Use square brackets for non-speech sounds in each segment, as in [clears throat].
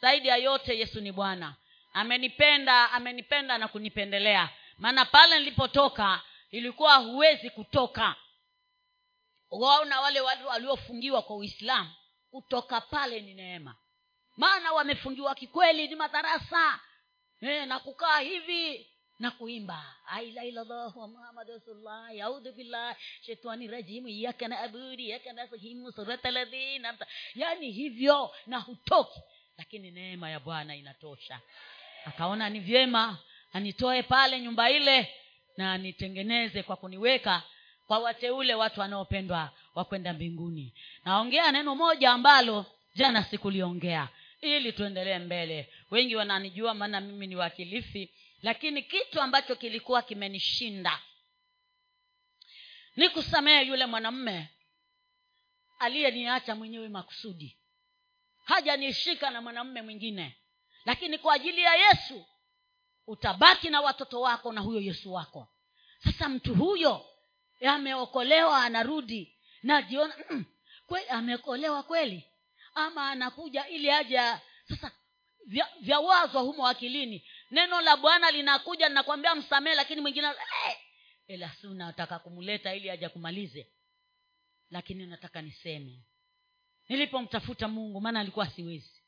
zaidi ya yote yesu ni bwana. Amenipenda amenipenda na kunipendelea. Maana pale nilipotoka ilikuwa huwezi kutoka. Waona wale watu waliofungiwa kwa uislamu kutoka pale ni neema. Maana wamefungiwa kikweli ni madarasa. E, na kukaa hivi na kuimba. Ailaillah muhammad rasulullah yaudhu billah shetani rajimu iyaka naabudu iyaka nastahimu surata ladhina yaani hivyo na hutoki lakini neema ya bwana inatosha. Akaona ni vyema anitoe pale nyumba ile na nitengeneze kwa kuniweka kwa wateule watu wanaopendwa wa kwenda mbinguni. Naongea neno moja ambalo jana sikuliongea. Ili tuendelee mbele. Wengi wananijua maana mimi ni wakilifi lakini kitu ambacho kilikuwa kimenishinda ni kusamehe yule mwanamme aliyeniacha mwenyewe makusudi hajanishika na mwanamume mwingine. Lakini kwa ajili ya yesu utabaki na watoto wako na huyo yesu wako. Sasa mtu huyo ameokolewa anarudi najiona mm, kweli ameokolewa kweli? Ama anakuja ili aja sasa vya, vya wazwa humo akilini. Neno la bwana linakuja linakwambia msamehe lakini mwingine hey! ila si unataka kumleta ili aja kumalize lakini nataka niseme nilipomtafuta mungu maana alikuwa siwezi.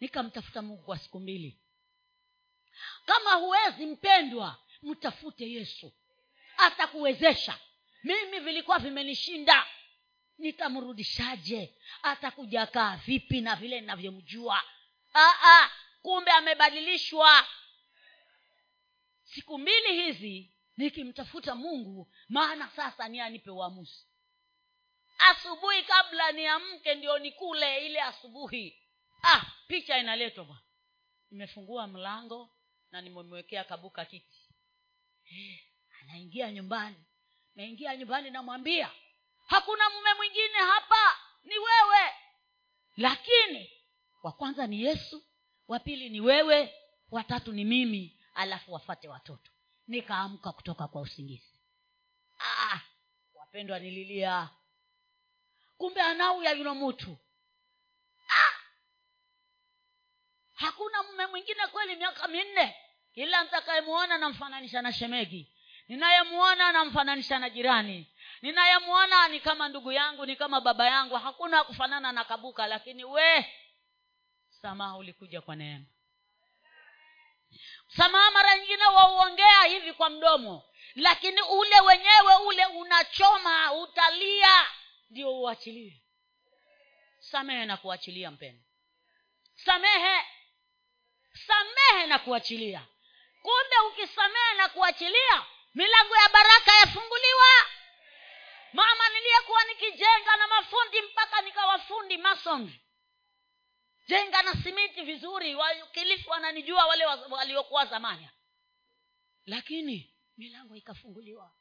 Nikamtafuta mungu kwa siku mbili. Kama huwezi mpendwa mtafute yesu. Atakuwezesha. Mimi vilikuwa vimenishinda. Nitamrudishaje? Atakuja kaa vipi na vile ninavyomjua? Kumbe amebadilishwa. Siku mbili hizi nikimtafuta mungu maana sasa ni anipe uamuzi asubuhi kabla niamke ndio nikule ile asubuhi. Ah picha inaletwa bwana. Nimefungua mlango na nimemwekea kabuka kiti. Eh, anaingia nyumbani. Naingia nyumbani namwambia hakuna mume mwingine hapa ni wewe. Lakini wa kwanza ni yesu wa pili ni wewe watatu ni mimi alafu wafate watoto. Nikaamka kutoka kwa usingizi. Ah, wapendwa nililia kumbe anauya yuno mutu ah, hakuna mume mwingine kweli miaka minne. Kila ntakayemuona namfananisha na shemegi. Ninayemuona namfananisha na jirani. Ninayemuona ni kama ndugu yangu ni kama baba yangu. Hakuna kufanana na kabuka lakini we msamaha ulikuja kwa neema. Msamaha mara nyingine wauongea hivi kwa mdomo lakini ule wenyewe ule unachoma utalia ndio uachilie. Samehe na kuachilia mpendo samehe. Samehe na kuachilia. Kumbe ukisamehe na kuachilia milango ya baraka yafunguliwa. Mama niliyekuwa nikijenga na mafundi mpaka nikawafundi mason jenga na simiti vizuri wakilifu wananijua wale waliokuwa zamani. Lakini milango ikafunguliwa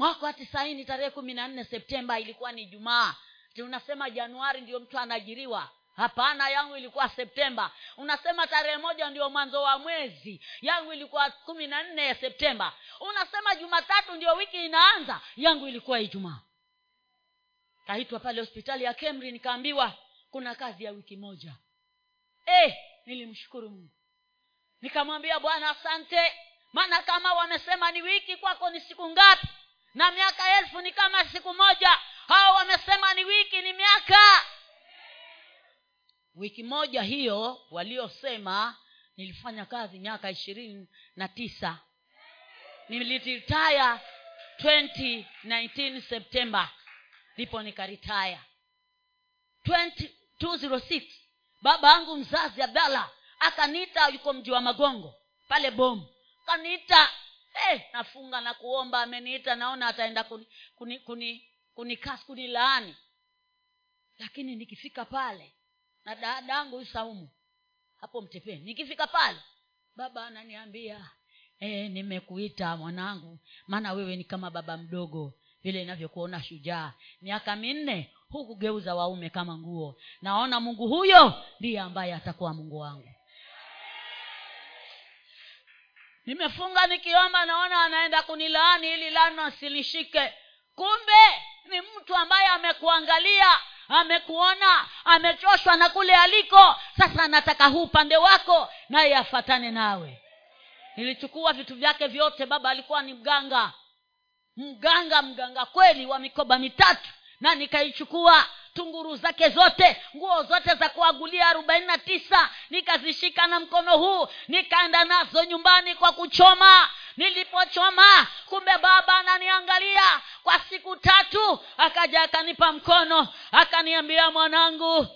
mwaka wa tisaini tarehe kumi na nne septemba ilikuwa ni jumaa. Unasema januari ndio mtu anaajiriwa hapana yangu ilikuwa septemba. Unasema tarehe moja ndio mwanzo wa mwezi? Yangu ilikuwa kumi na nne ya septemba. Unasema jumatatu ndio wiki inaanza? Yangu ilikuwa ijumaa. Kaitwa pale hospitali ya kemri nikaambiwa kuna kazi ya wiki moja. E, nilimshukuru mungu. Nikamwambia bwana asante. Maana kama wamesema ni wiki kwako ni siku ngapi na miaka elfu ni kama siku moja. Hao wamesema ni wiki ni miaka. Wiki moja hiyo waliosema nilifanya kazi miaka ishirini na tisa. Niliritaya 2019 septemba ndipo nikaritaya 206 baba yangu mzazi abdala akaniita yuko mji wa magongo pale bomu. Akaniita hey, nafunga na kuomba ameniita naona ataenda kuni kuni kuni kunikas kunilaani. Lakini nikifika pale na dadangu huyu saumu hapo mtepeni. Nikifika pale baba ananiambia e, nimekuita mwanangu maana wewe ni kama baba mdogo vile inavyokuona shujaa. Miaka minne hukugeuza waume kama nguo. Naona mungu huyo ndiye ambaye atakuwa mungu wangu nimefunga nikiomba naona anaenda kunilaani ili lano asilishike kumbe ni mtu ambaye amekuangalia amekuona amechoshwa na kule aliko. Sasa anataka huu upande wako naye afatane nawe. Nilichukua vitu vyake vyote baba alikuwa ni mganga. Mganga mganga kweli wa mikoba mitatu. Na nikaichukua tunguru zake zote nguo zote za kuagulia arobaini na tisa nikazishika na mkono huu nikaenda nazo nyumbani kwa kuchoma. Nilipochoma kumbe baba ananiangalia. Kwa siku tatu akaja akanipa mkono akaniambia mwanangu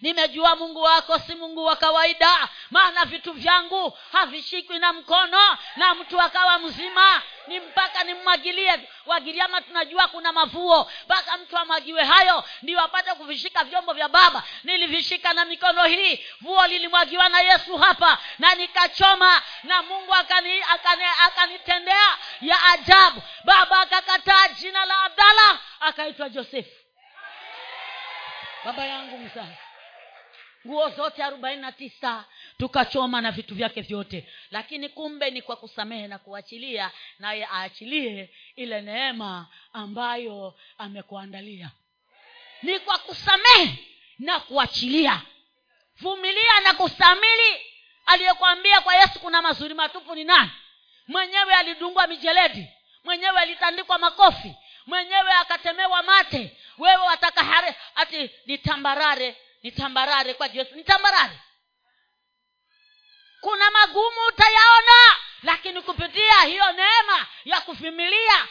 nimejua mungu wako si mungu wa kawaida maana vitu vyangu havishikwi na mkono na mtu akawa mzima. Ni mpaka nimmwagilie wagiriama tunajua kuna mavuo mpaka mtu amwagiwe hayo ndio apate kuvishika vyombo vya baba. Nilivishika na mikono hii vuo lilimwagiwa na yesu hapa na nikachoma na mungu akanitendea akani, akani, akani ya ajabu. Baba akakataa jina la abdala akaitwa josefu. Baba yangu mzazi nguo zote arobaini na tisa tukachoma na vitu vyake vyote. Lakini kumbe ni kwa kusamehe na kuachilia naye aachilie ile neema ambayo amekuandalia. Ni kwa kusamehe na kuachilia. Vumilia na kustamili aliyekwambia kwa yesu kuna mazuri matupu ni nani? Mwenyewe alidungwa mijeledi. Mwenyewe alitandikwa makofi. Mwenyewe akatemewa mate. Wewe wataka hare ati ni tambarare ni tambarare kwa yesu ni tambarare kuna magumu utayaona lakini kupitia hiyo neema ya kuvimilia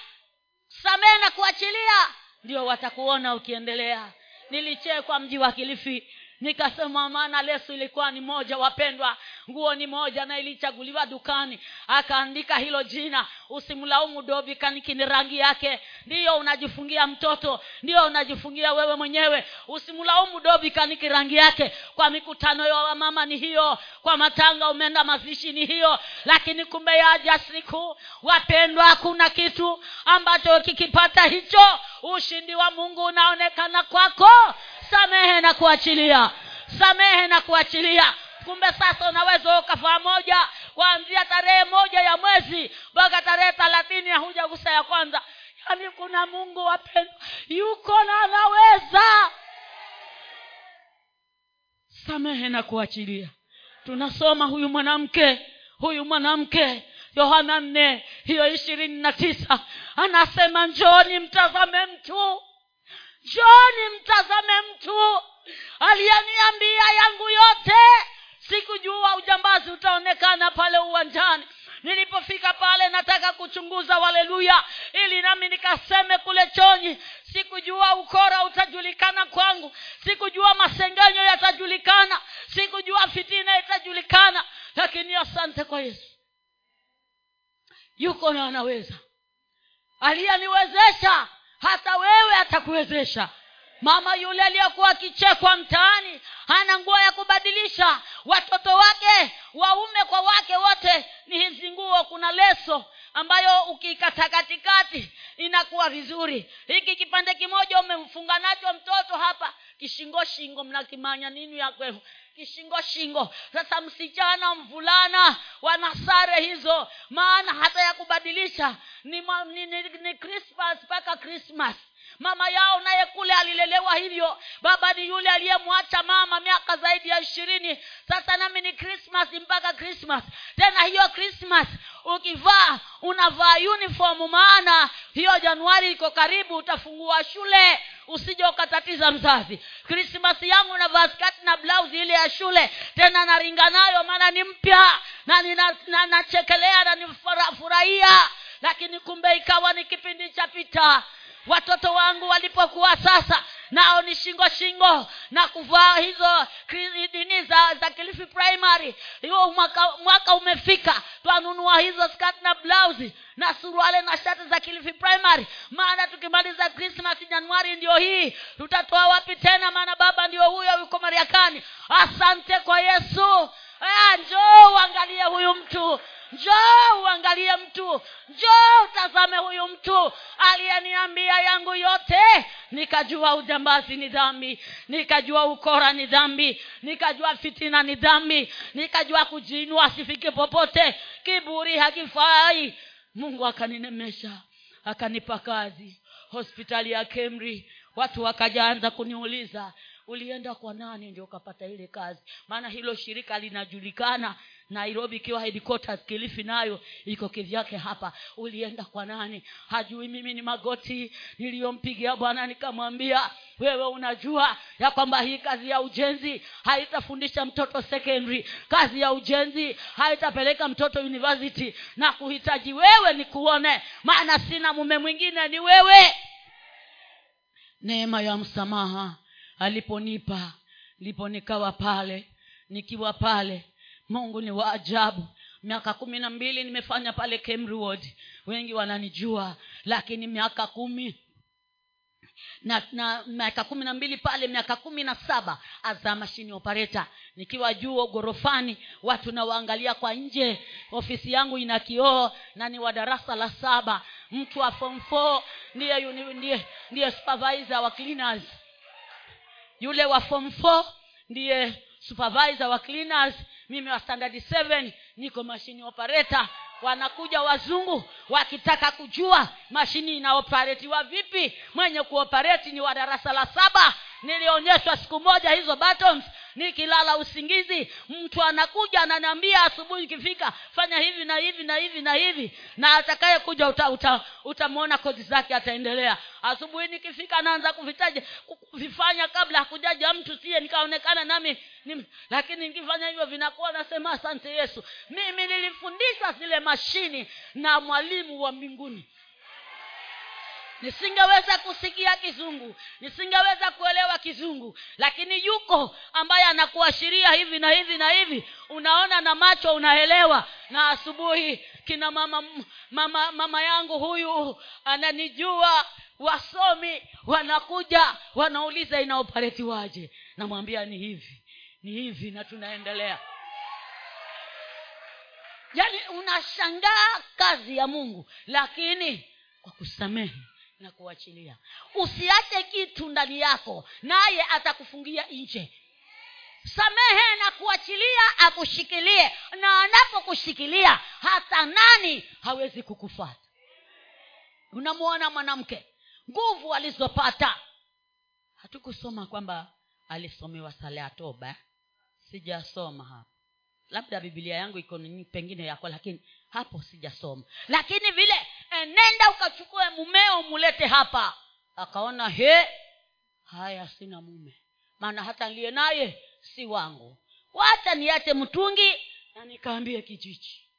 samehe na kuachilia ndio watakuona ukiendelea. Nilichekwa mji wa kilifi nikasema maana leso ilikuwa ni moja wapendwa. Nguo ni moja na ilichaguliwa dukani. Akaandika hilo jina usimlaumu dobikaniki ni rangi yake. Ndiyo unajifungia mtoto ndiyo unajifungia wewe mwenyewe. Usimlaumu dobikaniki rangi yake. Kwa mikutano ya wamama ni hiyo kwa matanga umeenda mazishi ni hiyo. Lakini kumbe yaja siku wapendwa hakuna kitu ambacho kikipata hicho ushindi wa mungu unaonekana kwako samehe na kuachilia. Samehe na kuachilia. Kumbe sasa unaweza ukafaa moja kuanzia tarehe moja ya mwezi mpaka tarehe thelathini hujagusa ya kwanza. Yaani kuna mungu wapendwa yuko na anaweza. Samehe na kuachilia. Tunasoma huyu mwanamke huyu mwanamke yohana nne hiyo ishirini na tisa. Anasema njoni mtazame mtu. Njoni mtazame mtu aliyeniambia yangu yote. Sikujua ujambazi utaonekana pale uwanjani. Nilipofika pale nataka kuchunguza haleluya ili nami nikaseme kule chonyi sikujua ukora utajulikana kwangu. Sikujua masengenyo yatajulikana. Sikujua fitina itajulikana. Lakini asante kwa yesu. Yuko na anaweza. Aliyeniwezesha hata wewe atakuwezesha mama yule aliyekuwa akichekwa mtaani hana nguo ya kubadilisha. Watoto wake waume kwa wake wote ni hizi nguo. Kuna leso ambayo ukiikata katikati inakuwa vizuri. Hiki kipande kimoja umemfunga nacho mtoto hapa. Kishingo shingo mnakimanya nini yakwevu kishingo shingo. Sasa msichana mvulana wana sare hizo. Maana hata ya kubadilisha ni, ni, ni, ni christmas mpaka krismas mama yao naye kule alilelewa hivyo. Baba ni yule aliyemwacha mama miaka zaidi ya ishirini. Sasa nami ni krismas mpaka krismas tena hiyo krismas ukivaa unavaa uniform maana hiyo januari iko karibu utafungua shule usije ukatatiza mzazi. Krismasi yangu navaa skati na blausi ile ya shule tena naringa nayo maana ni mpya na nachekelea na, na, na nifurahia lakini kumbe ikawa ni kipindi cha pita watoto wangu walipokuwa sasa nao ni shingo shingo na kuvaa hizo dini za za kilifi primary. Hiyo mwaka, mwaka umefika twanunua hizo skati na blausi na suruale na shati za kilifi primary. Maana tukimaliza krismas januari ndio hii tutatoa wapi tena? Maana baba ndio huyo yuko mariakani. Asante kwa yesu. Njoo uangalie huyu mtu. Njoo uangalie mtu. Njoo utazame huyu mtu aliyeniambia yangu yote. Nikajua ujambazi ni dhambi nikajua ukora ni dhambi nikajua fitina ni dhambi nikajua kujiinua asifike popote. Kiburi hakifai. Mungu akaninemesha akanipa kazi. Hospitali ya kemri watu wakajaanza kuniuliza ulienda kwa nani ndio ukapata ile kazi? Maana hilo shirika linajulikana nairobi ikiwa headquarters kilifi nayo iko kivyake hapa. Ulienda kwa nani? Hajui mimi ni magoti niliyompigia bwana nikamwambia wewe unajua ya kwamba hii kazi ya ujenzi haitafundisha mtoto secondary. Kazi ya ujenzi haitapeleka mtoto university. Na kuhitaji wewe ni kuone maana sina mume mwingine ni wewe. Neema ya msamaha aliponipa ndipo nikawa pale nikiwa pale mungu ni wa ajabu. Miaka kumi na mbili nimefanya pale Kemri wengi wananijua lakini miaka kumi na na miaka kumi na mbili pale miaka kumi na saba aza mashini nikiwa juu ghorofani watu nawaangalia kwa nje. Ofisi yangu ina kioo na ni wa darasa la saba. Mtu wa form ndiye ndiye ndiye supervisor wa cleaners. Yule wa form ndiye supervisor wa cleaners mimi wa standard seven niko mashini operator. Wanakuja wazungu wakitaka kujua mashini inaoparetiwa vipi. Mwenye kuopareti ni wa darasa la saba nilionyeshwa siku moja hizo buttons nikilala usingizi mtu anakuja ananiambia asubuhi ikifika fanya hivi na hivi na hivi na hivi na atakaye kuja utamwona uta, uta kozi zake ataendelea. Asubuhi nikifika naanza kuvitaja kuvifanya kabla hakujaja mtu siye nikaonekana nami ni, lakini nikifanya hivyo vinakuwa nasema asante yesu. Mimi nilifundisha zile mashini na mwalimu wa mbinguni nisingeweza kusikia kizungu. Nisingeweza kuelewa kizungu. Lakini yuko ambaye anakuashiria hivi na hivi na hivi. Unaona na macho unaelewa. Na asubuhi kina mama mama mama yangu huyu ananijua. Wasomi wanakuja wanauliza inaoparetiwaje namwambia ni hivi ni hivi na tunaendelea. Yaani unashangaa kazi ya mungu lakini kwa kusamehe na kuachilia. Usiache kitu ndani yako naye atakufungia nje. Samehe na kuachilia akushikilie na anapokushikilia hata nani hawezi kukufata unamwona mwanamke nguvu alizopata. Hatukusoma kwamba alisomewa sala ya toba sijasoma hapa labda bibilia yangu iko pengine yako lakini hapo sijasoma. Lakini vile enenda ukachukue mumeo mulete hapa. Akaona he haya sina mume. Maana hata niliye naye si wangu. Wacha niache mtungi na nikaambie kijiji.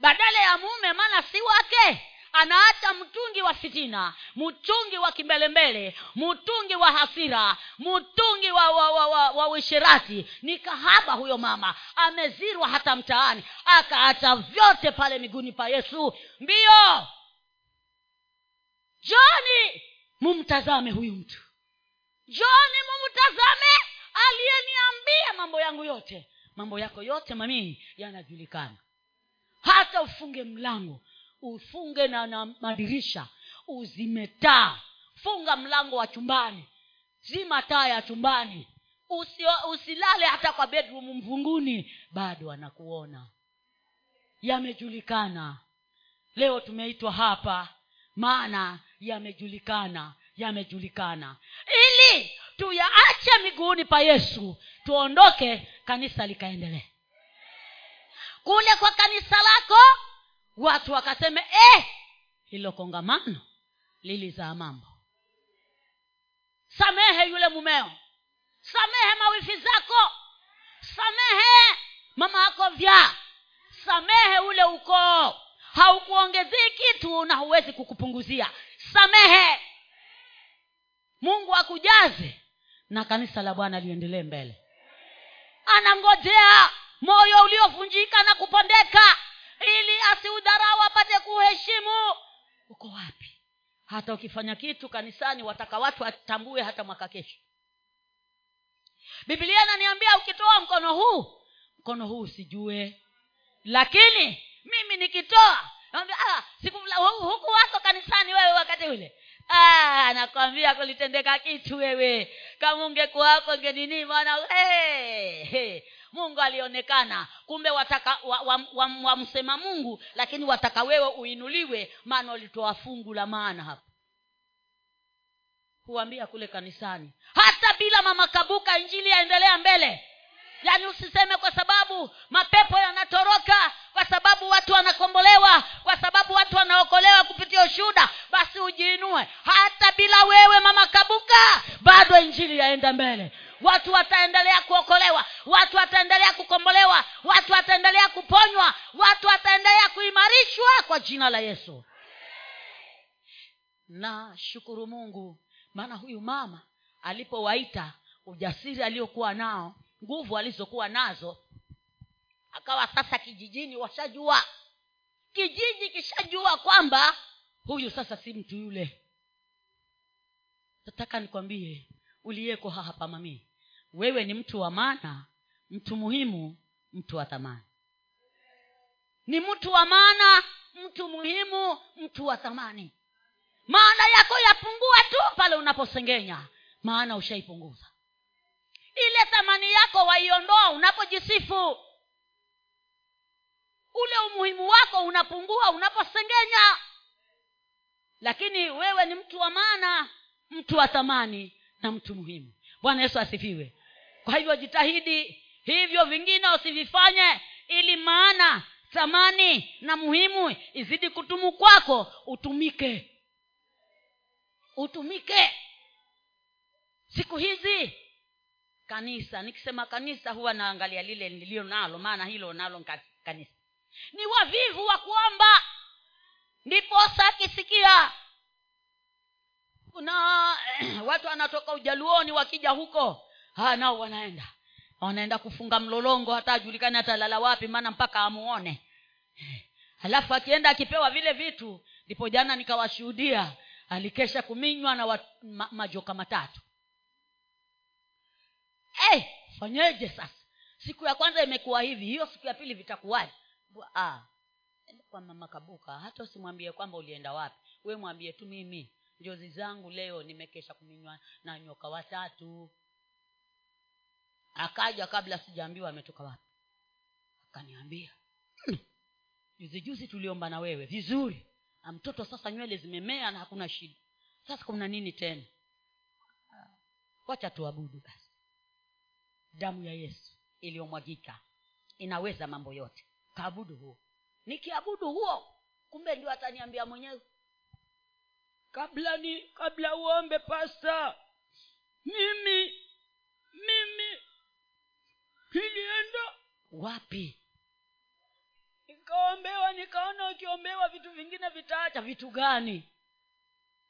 Badala ya mume maana si wake anaacha mtungi wa fitina mtungi wa kimbelembele mtungi wa hasira mtungi wa wa, wa, wa, wa uisherati. Ni kahaba huyo mama. Amezirwa hata mtaani akaacha vyote pale miguuni pa yesu. Mbio! Joni mumtazame huyu mtu. Joni mumtazame aliyeniambia mambo yangu yote. Mambo yako yote mamii yanajulikana. Hata ufunge mlango ufunge na, na madirisha. Uzime taa. Funga mlango wa chumbani. Zima taa ya chumbani. Usi, usilale hata kwa bedroom mvunguni. Bado anakuona. Yamejulikana. Leo tumeitwa hapa. Maana yamejulikana. Yamejulikana. Ili tuyaache miguuni pa yesu tuondoke kanisa likaendelee. Kule kwa kanisa lako watu wakaseme eh hilo kongamano lilizaa mambo. Samehe yule mumeo. Samehe mawifi zako. Samehe mama yako vya. Samehe ule ukoo. Haukuongezei kitu na huwezi kukupunguzia. Samehe. Mungu akujaze na kanisa la bwana liendelee mbele. Anangojea moyo uliovunjika na kupondeka ili asiudharau apate kuheshimu. Uko wapi? Hata ukifanya kitu kanisani wataka watu watambue hata mwaka kesho. Bibilia inaniambia ukitoa mkono huu mkono huu usijue. Lakini mimi nikitoa ah, huku wako kanisani wewe wakati ule. Ah, nakwambia kulitendeka kitu wewe. Kama ungekuwako ngenini mwana hey, hey mungu alionekana. Kumbe wataka wamsema wa, wa, wa mungu lakini wataka wewe uinuliwe. Maana walitoa fungu la maana hapa. Huambia kule kanisani. Hata bila mama kabuka injili yaendelea mbele yaani usiseme kwa sababu mapepo yanatoroka kwa sababu watu wanakombolewa kwa sababu watu wanaokolewa kupitia ushuhuda basi ujiinue. Hata bila wewe mama kabuka bado injili yaenda mbele. Watu wataendelea kuokolewa watu wataendelea kukombolewa watu wataendelea kuponywa watu wataendelea kuimarishwa kwa jina la yesu. Na shukuru mungu maana huyu mama alipowaita ujasiri aliokuwa nao nguvu alizokuwa nazo. Akawa sasa kijijini washajua. Kijiji kishajua kwamba huyu sasa si mtu yule. Nataka nikwambie uliyeko hapa mamii wewe ni mtu wa maana mtu muhimu mtu wa thamani. Ni mtu wa maana mtu muhimu mtu wa thamani. Maana yako yapungua tu pale unaposengenya. Maana ushaipunguza ile thamani yako waiondoa unapojisifu. Ule umuhimu wako unapungua unaposengenya. Lakini wewe ni mtu wa maana mtu wa thamani na mtu muhimu. Bwana yesu asifiwe. Kwa hivyo jitahidi hivyo vingine usivifanye ili maana thamani na muhimu izidi kutumu kwako utumike. Utumike. Siku hizi kanisa. Nikisema kanisa huwa naangalia lile nilio nalo maana hilo nalo kanisa. Ni wavivu wa kuomba. Ndiposa akisikia. Kuna [clears throat] watu wanatoka ujaluoni wakija huko. Ha, nao wanaenda. Wanaenda kufunga mlolongo hata ajulikani atalala wapi maana mpaka amuone. Alafu akienda akipewa vile vitu ndipo jana nikawashuhudia alikesha kuminywa na wa, ma, majoka matatu hey, fanyeje sasa. Siku ya kwanza imekuwa hivi hiyo siku ya pili vitakuwaje? Ah, kwa mama kabuka hata usimwambie kwamba ulienda wapi. We mwambie tu mimi njozi zangu leo nimekesha kuminywa na nyoka watatu. Akaja kabla sijaambiwa ametoka wapi. Akaniambia hmm. juzi juzi tuliomba na wewe vizuri. Na mtoto sasa nywele zimemea na hakuna shida. Sasa kuna nini tena? Wacha tuabudu basi damu ya yesu iliyomwagika inaweza mambo yote. Kaabudu huo. Nikiabudu huo kumbe ndio ataniambia mwenyewe. Kabla ni kabla uombe pasta mimi mimi nilienda. Wapi? Nikaombewa nikaona ukiombewa vitu vingine vitaacha. Vitu gani?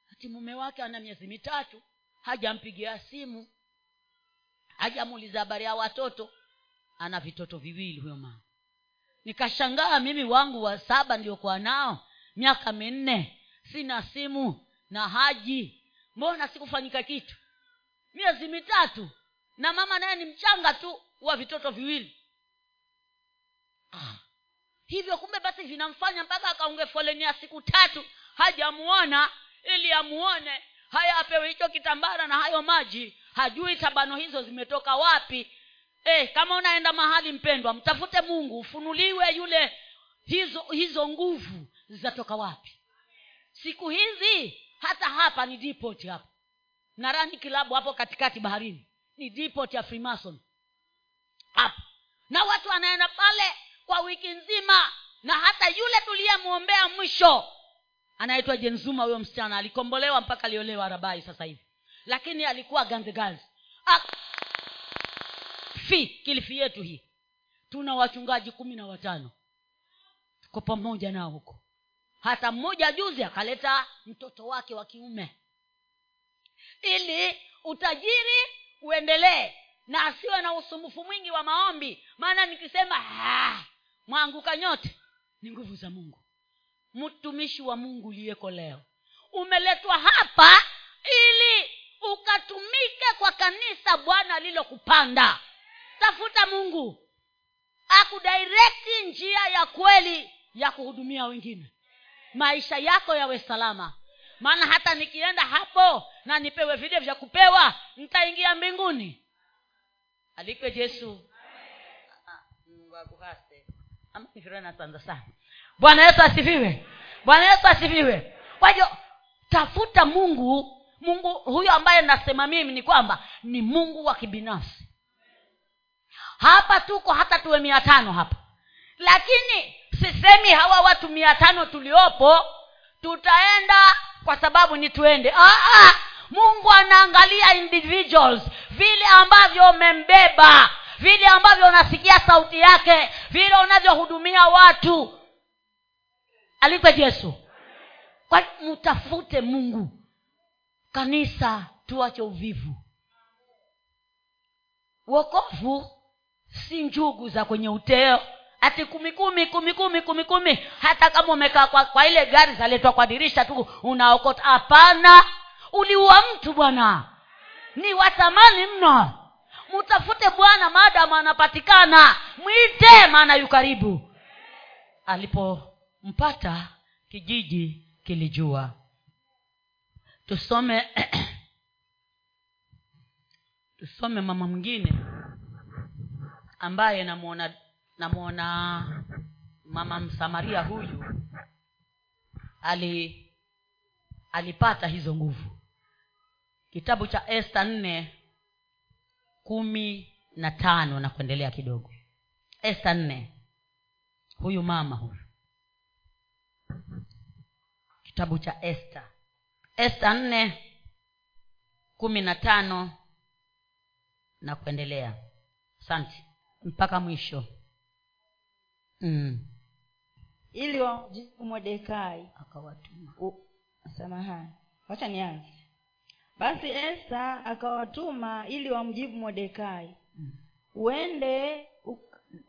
Hati mume wake ana miezi mitatu hajampigia simu hajamuuliza habari ya watoto. Ana vitoto viwili huyo mama. Nikashangaa mimi wangu wa saba ndiokuwa nao. Miaka minne. Sina simu na haji. Mbona sikufanyika kitu? Miezi mitatu. Na mama naye ni mchanga tu wa vitoto viwili. Ah. hivyo kumbe basi vinamfanya mpaka akaunge foleni ya siku tatu. Hajamuona ili amuone. Haya apewe hicho kitambara na hayo maji hajui tabano hizo zimetoka wapi. E, kama unaenda mahali mpendwa mtafute mungu ufunuliwe yule hizo hizo nguvu zitatoka wapi. Siku hizi hata hapa ni depot hapa. Narani kilabu hapo katikati baharini. Ni depot ya freemason. Hapa. Na watu wanaenda pale kwa wiki nzima. Na hata yule tuliyemwombea mwisho anaitwa jenzuma huyo msichana alikombolewa mpaka aliolewa rabai sasa hivi lakini alikuwa ganziganzi fi kilifi yetu hii. Tuna wachungaji kumi na watano. Tuko pamoja nao huko. Hata mmoja juzi akaleta mtoto wake wa kiume. Ili utajiri uendelee na asiwe na usumbufu mwingi wa maombi. Maana nikisema mwanguka nyote ni nguvu za mungu. Mtumishi wa mungu uliyeko leo. Umeletwa hapa ili ukatumike kwa kanisa bwana alilokupanda. Tafuta mungu. Akudirekti njia ya kweli ya kuhudumia wengine. Maisha yako yawe salama. Maana hata nikienda hapo na nipewe vile vya kupewa nitaingia mbinguni. Alikwe yesu. Sana. Bwana yesu asifiwe. Bwana yesu asifiwe. Kwa hiyo tafuta mungu mungu huyo ambaye nasema mimi ni kwamba ni mungu wa kibinafsi. Hapa tuko hata tuwe mia tano hapa. Lakini sisemi hawa watu mia tano tuliopo tutaenda kwa sababu ni tuende. Aa, mungu anaangalia individuals vile ambavyo umembeba vile ambavyo unasikia sauti yake vile unavyohudumia watu. Alikwe yesu. Kwa mtafute mungu kanisa tuache uvivu. Wokovu si njugu za kwenye uteo. Ati kumi kumi kumikumi kumi kumi kumi. Hata kama umekaa kwa, kwa ile gari zaletwa kwa dirisha tu unaokota. Hapana. Uliua mtu bwana. Ni wathamani mno. Mtafute bwana maadamu anapatikana. Mwite maana yu karibu. Alipompata kijiji kilijua tusome [clears throat] tusome mama mwingine ambaye namwona namwona mama msamaria huyu ali alipata hizo nguvu. Kitabu cha esta nne kumi na tano na kuendelea kidogo. Esta nne huyu mama huyu. Kitabu cha esta esta nne kumi na tano na kuendelea. Asante. Mpaka mwisho. Mm. ili wamjibu modekai akawatuma. Samahani. Wacha nianze. Basi esta akawatuma ili wamjibu modekai mm. uende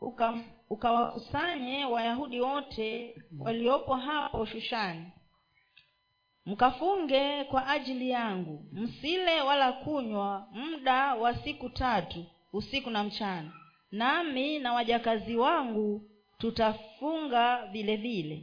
ukawakusanye uka- ukawakusanye wayahudi wote waliopo hapo shushani mkafunge kwa ajili yangu. Msile wala kunywa muda wa siku tatu usiku na mchana. Nami na wajakazi wangu tutafunga vile vile.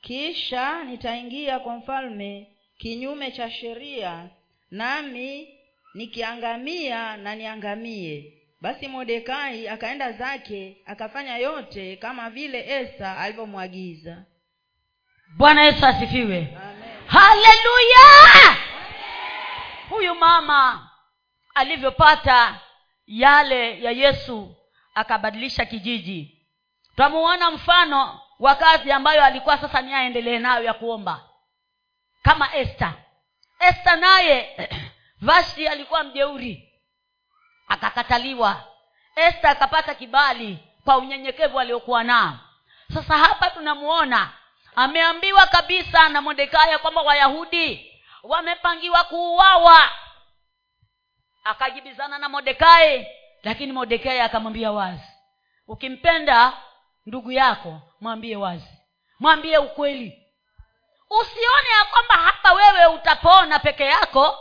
Kisha nitaingia kwa mfalme kinyume cha sheria nami nikiangamia na niangamie. Basi mordekai akaenda zake akafanya yote kama vile esa alivyomwagiza. Bwana yesu asifiwe. Amen. Haleluya huyu mama alivyopata yale ya yesu akabadilisha kijiji. Twamuona mfano wa kazi ambayo alikuwa sasa ni aendelee nayo ya kuomba. Kama esta esta naye [clears throat] vashti alikuwa mjeuri. Akakataliwa. Esta akapata kibali kwa unyenyekevu aliokuwa nao. Sasa hapa tunamuona ameambiwa kabisa na modekaya kwamba wayahudi wamepangiwa kuuawa. Akajibizana na modekai lakini modekai akamwambia wazi ukimpenda ndugu yako mwambie wazi. Mwambie ukweli. Usione ya kwamba hapa wewe utapona peke yako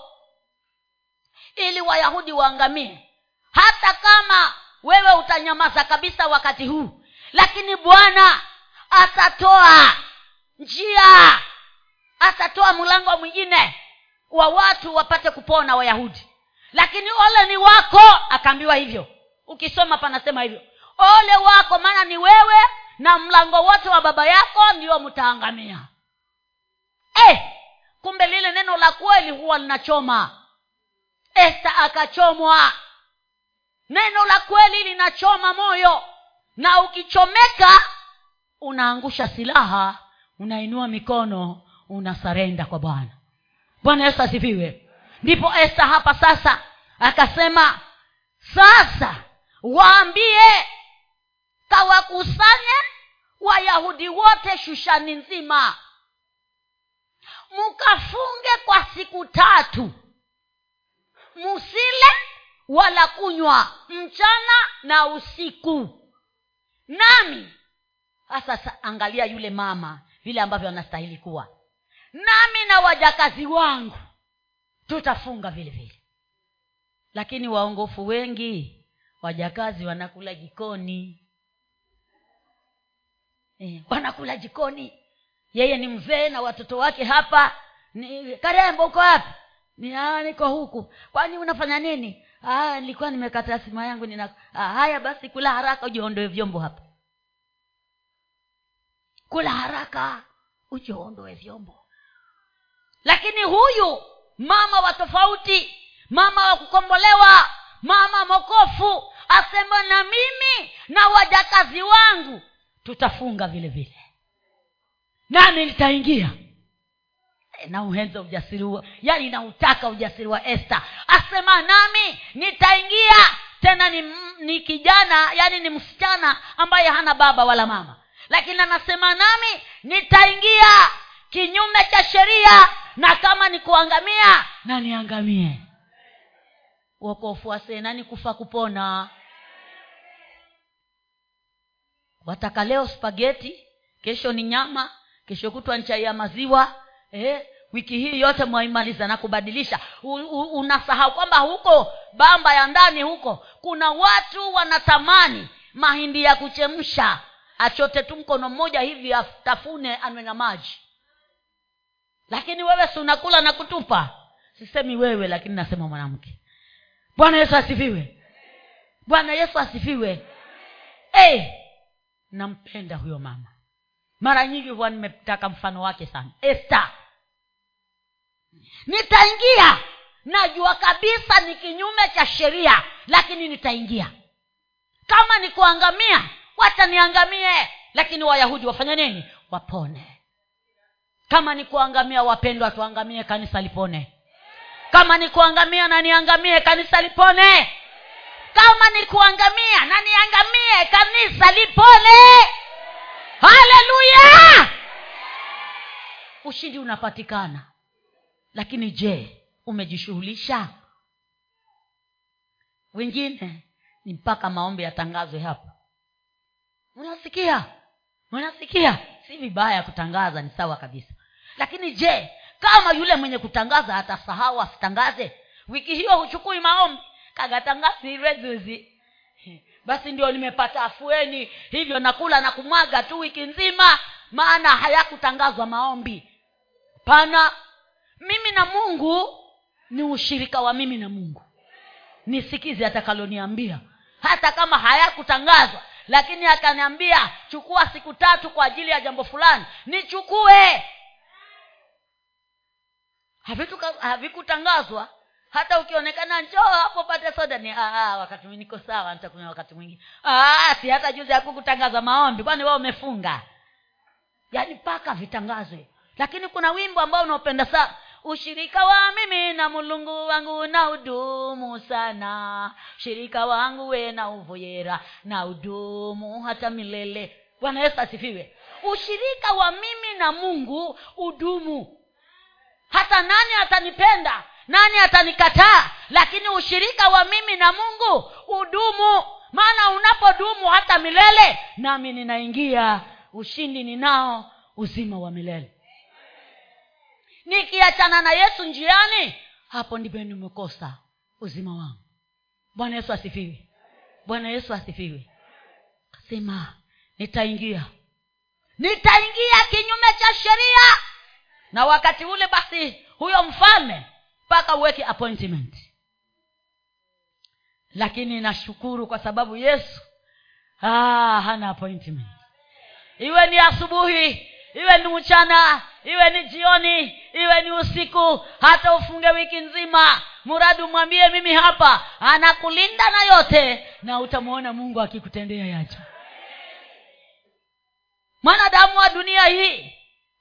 ili wayahudi waangamie. Hata kama wewe utanyamaza kabisa wakati huu lakini bwana atatoa njia! Atatoa mlango mwingine wa watu wapate kupona wayahudi. Lakini ole ni wako akaambiwa hivyo. Ukisoma panasema hivyo. Ole wako maana ni wewe na mlango wote wa baba yako ndio mtaangamia. Eh, kumbe lile neno la kweli huwa linachoma. Esta akachomwa. Neno la kweli linachoma moyo. Na ukichomeka unaangusha silaha unainua mikono unasarenda kwa bwana. Bwana yesu asifiwe. Ndipo esta hapa sasa akasema sasa waambie kawakusanye wayahudi wote shushani nzima. Mkafunge kwa siku tatu. Musile wala kunywa mchana na usiku. Nami sasa angalia yule mama vile ambavyo anastahili kuwa. Nami na wajakazi wangu tutafunga vile vile. Lakini waongofu wengi wajakazi wanakula jikoni. Eh, wanakula jikoni. Yeye ni mzee na watoto wake hapa. Ni karembo uko wapi? Ni "Ah, niko huku. Kwani unafanya nini? Ah, nilikuwa nimekata sima yangu nina ah, haya basi kula haraka ujiondoe vyombo hapa kula haraka ujiondoe vyombo. Lakini huyu mama wa tofauti mama wa kukombolewa mama mokofu asema na mimi na wajakazi wangu tutafunga vile vile. Nami nitaingia. Eh, nauhenza ujasiri huo. Yaani nautaka ujasiri wa esta asema nami nitaingia. Tena ni, ni kijana yaani ni msichana ambaye hana baba wala mama lakini anasema nami nitaingia kinyume cha sheria na kama ni kuangamia na niangamie wokofu nani kufa kupona. Wataka leo spageti kesho ni nyama kesho kutwa ni ya maziwa. Eh, wiki hii yote mwaimaliza na kubadilisha. Unasahau kwamba huko bamba ya ndani huko kuna watu wanatamani mahindi ya kuchemsha achote tu mkono mmoja hivi atafune anwe na maji. Lakini wewe si unakula na kutupa? Sisemi wewe lakini nasema mwanamke. Bwana yesu asifiwe. Bwana yesu asifiwe. Hey, nampenda huyo mama. Mara nyingi huwa nimetaka mfano wake sana. Esta nitaingia. Najua kabisa ni kinyume cha sheria lakini nitaingia. Kama ni kuangamia wacha niangamie lakini wayahudi wafanya nini? Wapone. Kama ni kuangamia wapendwa tuangamie kanisa lipone. Kama ni kuangamia na niangamie kanisa lipone? Kama ni kuangamia na niangamie kanisa lipone? Haleluya! Ushindi unapatikana. Lakini je umejishughulisha? Wengine ni mpaka maombi yatangazwe hapa unasikia mnasikia? Si vibaya kutangaza ni sawa kabisa. Lakini je kama yule mwenye kutangaza atasahau asitangaze? Wiki hiyo huchukui maombi. Kagatangazi rezuzi basi ndio nimepata afueni. Hivyo nakula na kumwaga tu wiki nzima maana hayakutangazwa maombi. Pana mimi na mungu ni ushirika wa mimi na mungu. Nisikize atakaloniambia hata kama hayakutangazwa lakini akaniambia chukua siku tatu kwa ajili ya jambo fulani. Nichukue. Havikutangazwa. Hata ukionekana njoo hapo pate soda. Ni "Ah, ah, wakati niko sawa nitakunywa wakati mwingine "Ah, si hata juzi hakukutangaza maombi. Kwani wao umefunga? Yaani mpaka vitangazwe. Lakini kuna wimbo ambao unaopenda sana ushirika wa mimi na mulungu wangu na udumu sana. Ushirika wangu we na uvoyera na udumu hata milele. Bwana yesu asifiwe. Ushirika wa mimi na mungu udumu. Hata nani atanipenda nani atanikataa lakini ushirika wa mimi na mungu udumu. Maana unapodumu hata milele nami ninaingia. Ushindi ninao uzima wa milele nikiachana na yesu njiani hapo ndipo nimekosa uzima wangu. Bwana yesu asifiwe. Bwana yesu asifiwe. Kasema nitaingia. Nitaingia kinyume cha sheria. Na wakati ule basi huyo mfalme mpaka uweke appointment. Lakini nashukuru kwa sababu yesu ah, hana appointment. Iwe ni asubuhi iwe ni mchana iwe ni jioni iwe ni usiku hata ufunge wiki nzima. Muradi umwambie mimi hapa anakulinda na yote na utamwona mungu akikutendea yacha mwanadamu wa dunia hii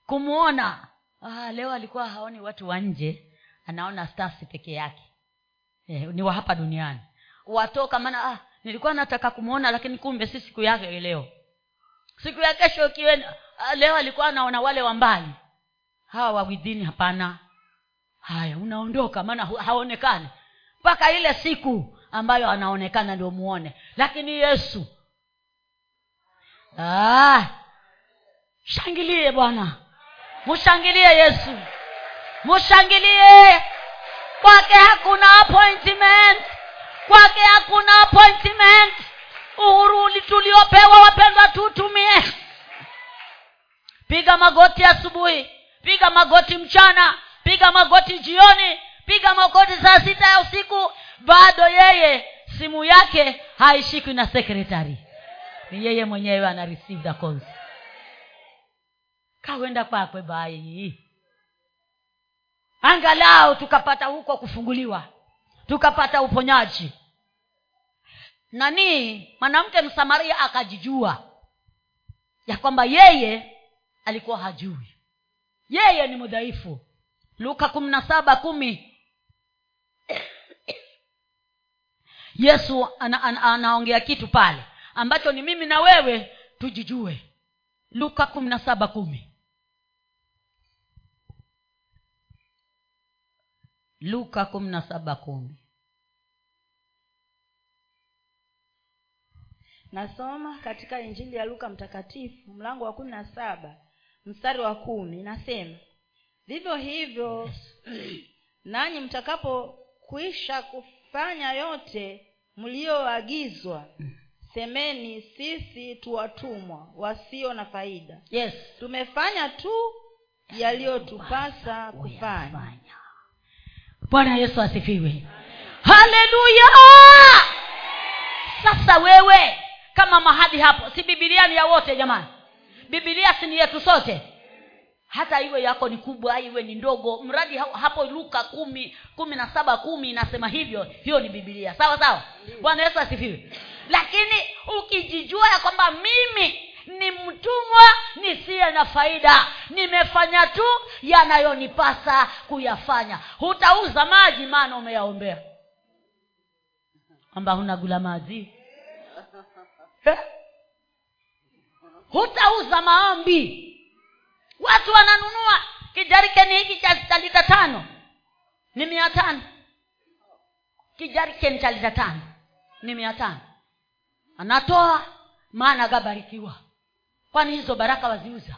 kumwona ah, leo alikuwa haoni watu wa nje anaona stasi peke yake. Eh, ni wa hapa duniani. Watoka maana ah, nilikuwa nataka kumwona lakini kumbe si siku yake leo. Siku ya kesho ikienda ah, leo alikuwa anaona wale wa mbali hawa wawidhini hapana. Haya unaondoka maana haonekani. Mpaka ile siku ambayo anaonekana ndio muone. Lakini yesu. Ah, shangilie bwana. Mshangilie yesu. Mshangilie. Kwake hakuna appointment. Kwake hakuna appointment. Uhuru tuliopewa wapendwa tuutumie. Piga magoti asubuhi piga magoti mchana piga magoti jioni piga magoti saa sita ya usiku. Bado yeye simu yake haishikwi na sekretari ni yeye mwenyewe ana receive the calls. Kawenda kwakwe bai. Angalau tukapata huko kufunguliwa tukapata uponyaji. Nanii mwanamke msamaria akajijua ya kwamba yeye alikuwa hajui yeye ni mdhaifu luka kumi na saba kumi. Yesu ana, ana, anaongea kitu pale ambacho ni mimi na wewe tujijue. Luka kumi na saba kumi. Luka kumi na saba kumi. Nasoma katika injili ya luka mtakatifu mlango wa kumi na saba mstari wa kumi nasema vivyo hivyo nanyi mtakapokwisha kufanya yote mlioagizwa semeni sisi tuwatumwa wasio na faida. Yes. Tumefanya tu yaliyotupasa kufanya. Bwana yesu asifiwe. Haleluya! Sasa wewe kama mahadhi hapo si bibilia ni ya wote jamani bibilia si ni yetu sote. Hata iwe yako ni kubwa iwe ni ndogo mradi hapo luka kumi kumi na saba kumi inasema hivyo hiyo ni bibilia sawa sawa? Bwana yesu asifiwe. Lakini ukijijua ya kwamba mimi ni mtumwa nisiye na faida nimefanya tu yanayonipasa kuyafanya. Hutauza maji maana umeyaombea. Kwamba huna gula maji? [laughs] hutauza maombi. Watu wananunua kijarikeni hiki cha lita tano. Ni mia tano. Kijarikeni cha lita tano. Ni mia tano. Anatoa maana agabarikiwa kwani hizo baraka waziuza?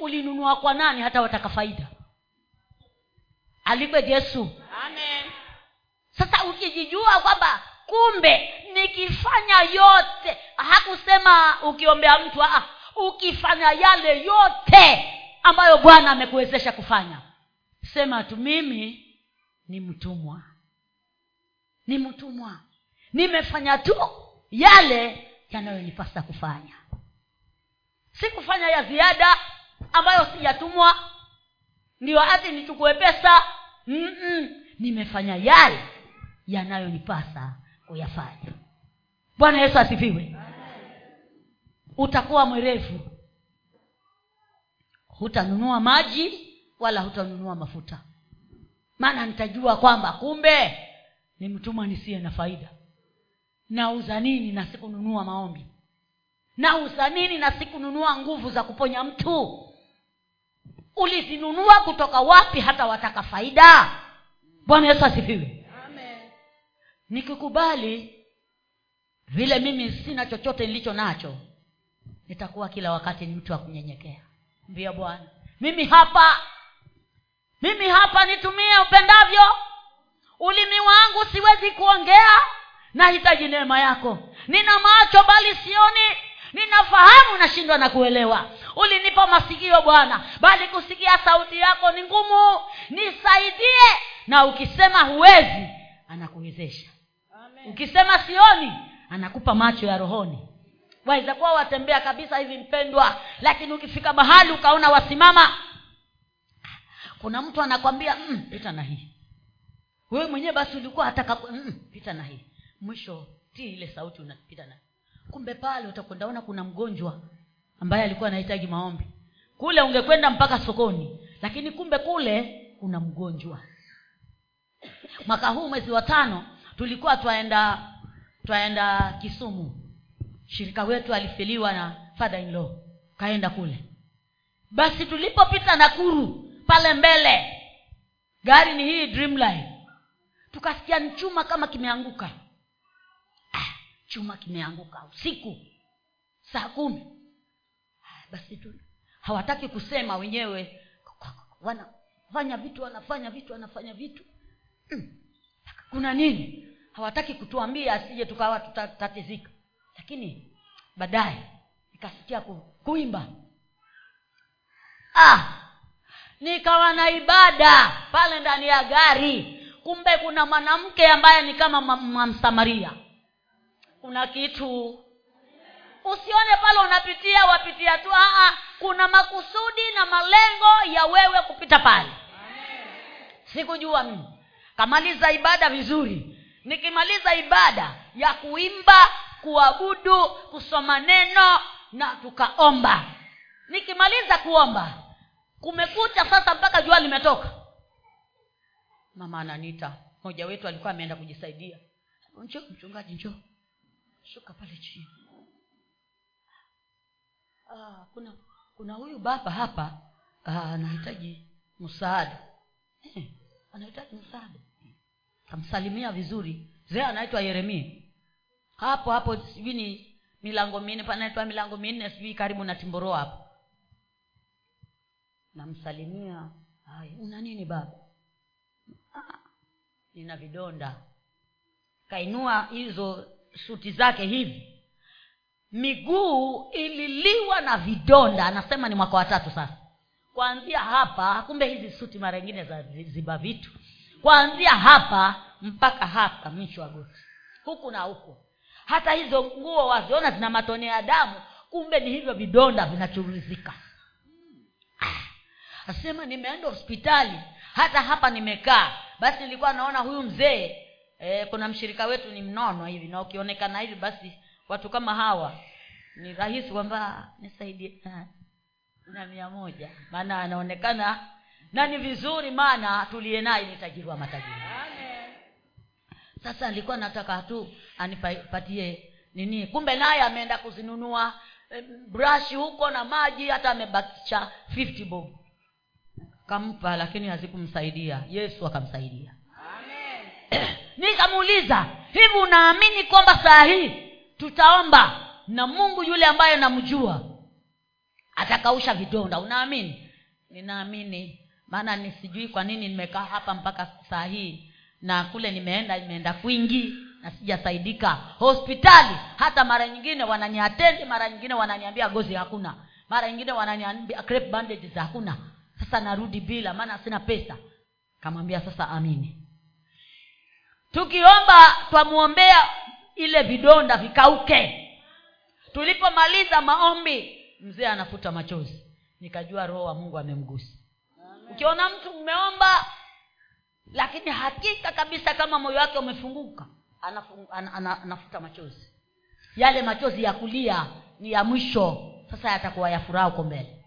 Ulinunua kwa nani hata wataka faida? Alipe yesu. Amen. Sasa ukijijua kwamba kumbe nikifanya yote hakusema ukiombea mtu aa, ukifanya yale yote ambayo bwana amekuwezesha kufanya. Sema tu mimi ni mtumwa. Ni mtumwa. Nimefanya tu yale yanayonipasa kufanya. Si kufanya ya ziada ambayo sijatumwa ndio ati nichukue pesa. Nimefanya yale yanayonipasa kuyafanya. Bwana yesu asifiwe. Utakuwa mwerevu. Hutanunua maji wala hutanunua mafuta. Maana nitajua kwamba kumbe ni mtumwa nisiye na faida. Nauza nini na sikununua maombi? Nauza nini na sikununua nguvu za kuponya mtu? Ulizinunua kutoka wapi hata wataka faida? Bwana yesu asifiwe nikikubali vile mimi sina chochote nilicho nacho nitakuwa kila wakati ni mtu wa kunyenyekea. Mbia bwana. Mimi hapa. Mimi hapa nitumie upendavyo. Ulimi wangu siwezi kuongea. Nahitaji neema yako. Nina macho bali sioni. Ninafahamu nashindwa na kuelewa. Ulinipa masikio bwana bali kusikia sauti yako ni ngumu. Nisaidie na ukisema huwezi anakuwezesha ukisema sioni anakupa macho ya rohoni. Waweza kuwa watembea kabisa hivi mpendwa lakini ukifika mahali ukaona wasimama kuna mtu anakwambia mm, pita na hii. Wewe mwenyewe basi ulikuwa ataka mm, pita na hii. Mwisho tii ile sauti unapita na kumbe pale utakwendaona kuna mgonjwa ambaye alikuwa anahitaji maombi. Kule ungekwenda mpaka sokoni lakini kumbe kule kuna mgonjwa. Mwaka huu mwezi wa tano tulikuwa twaenda twaenda kisumu. Shirika wetu alifiliwa na father in law kaenda kule. Basi tulipopita nakuru pale mbele gari ni hii dreamline tukasikia ni chuma kama kimeanguka. Ah, chuma kimeanguka usiku saa kumi. Ah, basi tu hawataki kusema wenyewe wanafanya vitu wanafanya vitu wanafanya vitu. Mm. kuna nini hawataki kutuambia asije tukawa tutatatizika. Lakini baadaye nikasikia ku, kuimba. Ah nikawa na ibada pale ndani ya gari. Kumbe kuna mwanamke ambaye ni kama ma- ma- msamaria. Kuna kitu? Usione pale unapitia wapitia tu. Aa, kuna makusudi na malengo ya wewe kupita pale. Sikujua mimi. Kamaliza ibada vizuri nikimaliza ibada ya kuimba kuabudu kusoma neno na tukaomba. Nikimaliza kuomba kumekucha sasa mpaka jua limetoka. Mama ananiita. Mmoja wetu alikuwa ameenda kujisaidia. Njo mchungaji njo shuka pale chini. Ah, kuna kuna huyu baba hapa ah, anahitaji msaada. Eh, anahitaji msaada kamsalimia vizuri. Zee anaitwa yeremia. Hapo hapo sijui ni milango minne panaitwa milango minne sijui karibu na timboroa hapo. Namsalimia. Haya una nini baba? Ah, nina vidonda. Kainua hizo suti zake hivi. Miguu ililiwa na vidonda anasema ni mwaka watatu sasa. Kuanzia hapa kumbe hizi suti mara ingine za ziba vitu kuanzia hapa mpaka hapa mwisho wa goti huku na huku. Hata hizo nguo waziona zina matone ya damu kumbe ni hivyo vidonda vinachuruzika asema nimeenda hospitali hata hapa nimekaa basi nilikuwa naona huyu mzee e, kuna mshirika wetu ni mnono hivi na ukionekana hivi basi watu kama hawa ni rahisi kwamba nisaidie na, na mia moja. Maana anaonekana na ni vizuri maana tuliye naye ni tajiri wa matajiri. Sasa nilikuwa nataka tu anipatie nini? Kumbe naye ameenda kuzinunua eh, brashi huko na maji hata amebakisha 50 bob. Kampa lakini hazikumsaidia. Yesu akamsaidia. [clears throat] Nikamuuliza hivi unaamini kwamba saa hii tutaomba na mungu yule ambaye namjua? Atakausha vidonda unaamini? Ninaamini maana ni sijui kwa nini nimekaa hapa mpaka saa hii na kule nimeenda nimeenda kwingi na sijasaidika. Hospitali hata mara nyingine wananiatendi mara nyingine wananiambia gozi hakuna. Mara nyingine wananiambia crepe bandages hakuna. Sasa narudi bila maana sina pesa. Kamwambia sasa amini. Tukiomba twamwombea ile vidonda vikauke. Tulipomaliza maombi mzee anafuta machozi. Nikajua roho wa mungu amemgusa ukiona mtu umeomba lakini hakika kabisa kama moyo wake umefunguka anafuta ana, ana, ana machozi. Yale machozi ya kulia ni ya mwisho. Sasa yatakuwa ya furaha huko mbele.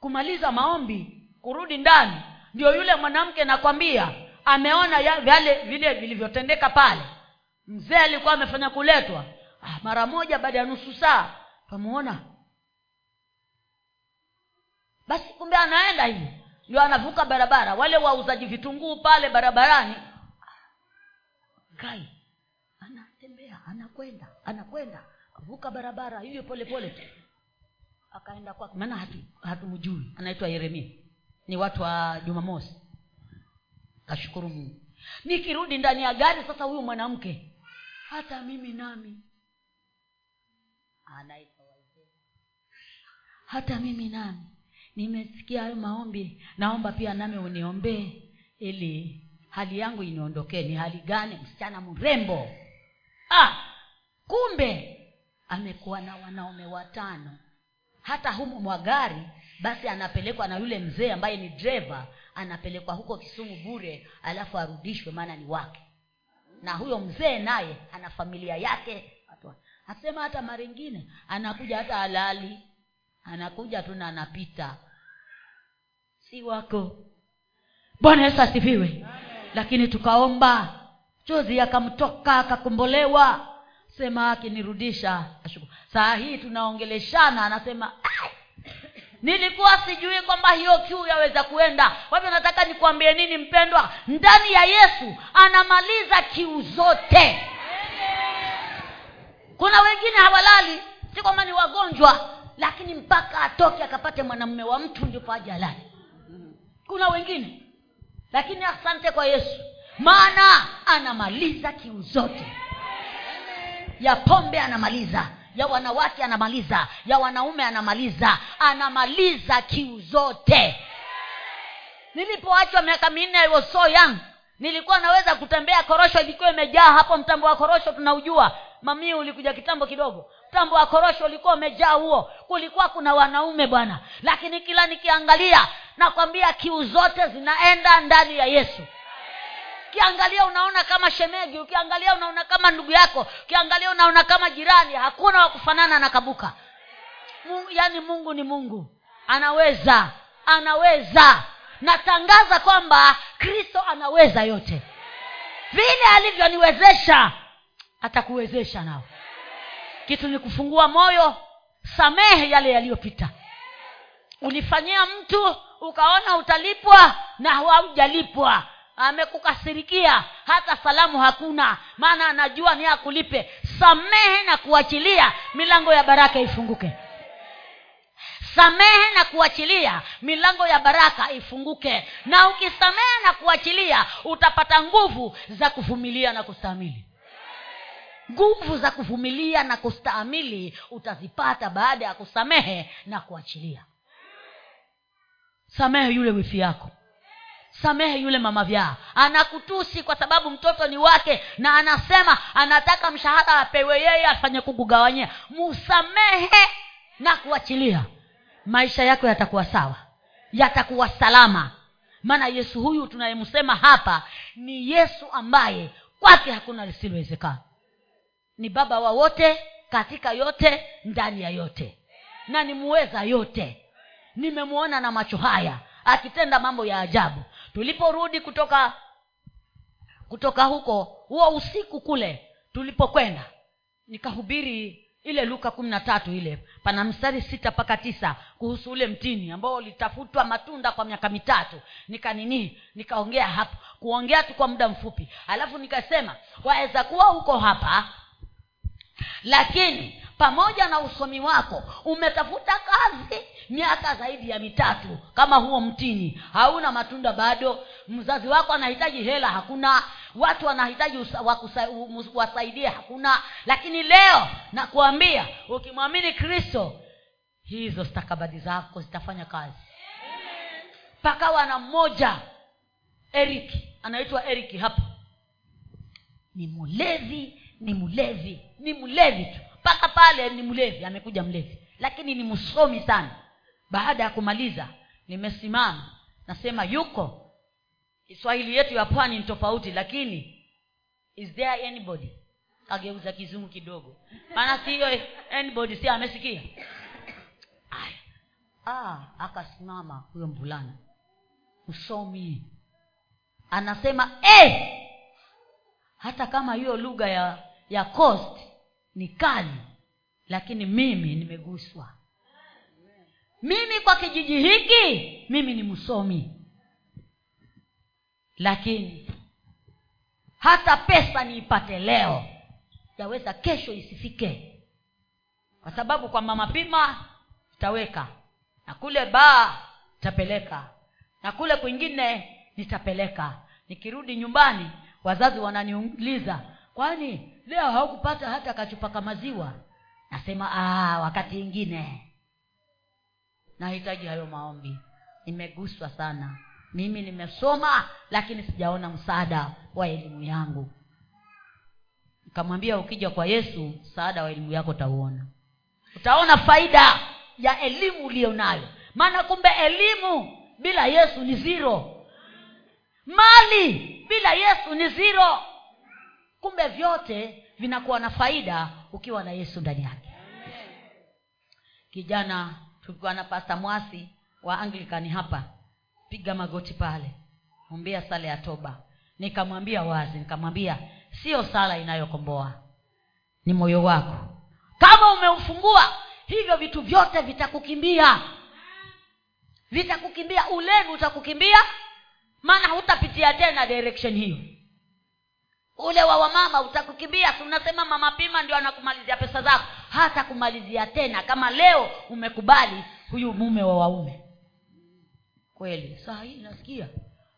Kumaliza maombi kurudi ndani ndio yule mwanamke nakwambia ameona yale vile vilivyotendeka pale. Mzee alikuwa amefanya kuletwa ah, mara moja baada ya nusu saa twamuona basi kumbe anaenda hivi. Ndio anavuka barabara. Wale wauzaji vitunguu pale barabarani. Kai anatembea anakwenda anakwenda. Vuka barabara hivyo pole pole. Tu akaenda kwake. Maana hatumjui. Hatu anaitwa yeremia. Ni watu wa jumamosi. Kashukuru mungu. Nikirudi ndani ya gari sasa huyu mwanamke. Hata mimi nami. Anaitwa hata mimi nami nimesikia hayo maombi naomba pia nami uniombee ili hali yangu iniondokee. Ni hali gani msichana mrembo? Ah kumbe amekuwa na wanaume watano. Hata humu mwa gari basi anapelekwa na yule mzee ambaye ni dreva anapelekwa huko kisumu bure alafu arudishwe maana ni wake. Na huyo mzee naye ana familia yake. Asema hata mara ingine anakuja hata halali anakuja tu na anapita. Si wako. Bwana yesu asifiwe. Lakini tukaomba. Chozi akamtoka akakombolewa. Sema akinirudisha saa hii tunaongeleshana anasema nilikuwa sijui kwamba hiyo kiu yaweza kuenda. Kwa hivyo nataka nikuambie nini mpendwa? Ndani ya yesu anamaliza kiu zote. Kuna wengine hawalali si kwamba ni wagonjwa lakini mpaka atoke akapate mwanamume wa mtu ndipo aje alale kuna wengine. Lakini asante kwa yesu. Maana anamaliza kiu zote. Ya pombe anamaliza ya wanawake anamaliza ya wanaume anamaliza anamaliza kiu zote. Nilipoachwa miaka minne I so young. Nilikuwa naweza kutembea korosho ilikuwa imejaa hapo mtambo wa korosho tunaujua. Mamii ulikuja kitambo kidogo mtambo wa korosho ulikuwa umejaa huo. Kulikuwa kuna wanaume bwana. Lakini kila nikiangalia nakwambia kiu zote zinaenda ndani ya yesu. Ukiangalia unaona kama shemegi ukiangalia unaona kama ndugu yako ukiangalia unaona kama jirani hakuna wa kufanana na kabuka. Mungu, yaani mungu ni mungu. Anaweza anaweza. Natangaza kwamba kristo anaweza yote. Vile alivyoniwezesha atakuwezesha nao kitu ni kufungua moyo samehe yale yaliyopita. Ulifanyia mtu ukaona utalipwa na haujalipwa. Amekukasirikia hata salamu hakuna maana anajua ni akulipe samehe na kuachilia milango ya baraka ifunguke. Samehe na kuachilia milango ya baraka ifunguke. Na ukisamehe na kuachilia utapata nguvu za kuvumilia na kustahamili nguvu za kuvumilia na kustahamili utazipata baada ya kusamehe na kuachilia. Samehe yule wifi yako. Samehe yule mama vyaa anakutusi kwa sababu mtoto ni wake na anasema anataka mshahara apewe yeye afanye kukugawanyia. Musamehe na kuachilia. Maisha yako yatakuwa sawa. Yatakuwa salama. Maana yesu huyu tunayemsema hapa ni yesu ambaye kwake hakuna lisilowezekana ni baba wa wote katika yote ndani ya yote. Na nimuweza yote. Nimemwona na macho haya akitenda mambo ya ajabu. Tuliporudi kutoka kutoka huko huo usiku kule tulipokwenda nikahubiri ile luka kumi na tatu ile pana mstari sita mpaka tisa kuhusu ule mtini ambao ulitafutwa matunda kwa miaka mitatu. Nikanini nikaongea hapo kuongea tu kwa muda mfupi. Alafu nikasema waweza kuwa huko hapa lakini pamoja na usomi wako umetafuta kazi miaka zaidi ya mitatu. Kama huo mtini hauna matunda bado. Mzazi wako anahitaji hela hakuna. Watu wanahitaji wasaidie hakuna. Lakini leo nakuambia ukimwamini kristo hizo stakabadhi zako zitafanya kazi. Pakawa na mmoja eriki anaitwa eriki hapa. Ni mlevi ni mlevi ni mlevi tu. Mpaka pale ni mlevi amekuja mlevi. Lakini ni msomi sana. Baada ya kumaliza nimesimama nasema yuko. Kiswahili yetu ya pwani ni tofauti lakini is there anybody? Kageuza kizungu kidogo. Maana siyo anybody si amesikia? Aya. Ah, akasimama huyo mvulana. Msomi. Anasema hey! hata kama hiyo lugha ya ya cost ni kali lakini mimi nimeguswa. Mimi kwa kijiji hiki mimi ni msomi. Lakini hata pesa niipate leo yaweza kesho isifike. Kwa sababu kwa mama pima itaweka na kule baa nitapeleka. Na kule kwingine nitapeleka. Nikirudi nyumbani wazazi wananiuliza kwani leo haukupata hata kachupaka maziwa. Nasema Aa, wakati ingine. Nahitaji hayo maombi. Nimeguswa sana. Mimi nimesoma lakini sijaona msaada wa elimu yangu. Nikamwambia ukija kwa yesu msaada wa elimu yako utauona. Utaona faida ya elimu uliyo nayo maana kumbe elimu bila yesu ni ziro mali bila yesu ni ziro kumbe vyote vinakuwa na faida ukiwa na yesu ndani yake. Kijana tulikuwa na pasta mwasi wa anglikani hapa. Piga magoti pale. Ombea sala ya toba. Nikamwambia wazi nikamwambia sio sala inayokomboa. Ni moyo wako. Kama umeufungua hivyo vitu vyote vitakukimbia. Vitakukimbia. Ulevi utakukimbia. Maana hutapitia tena direction hiyo ule wa wamama utakukimbia unasema mama pima ndio anakumalizia pesa zako? Hata kumalizia tena kama leo umekubali huyu mume wa waume. Kweli saa hii nasikia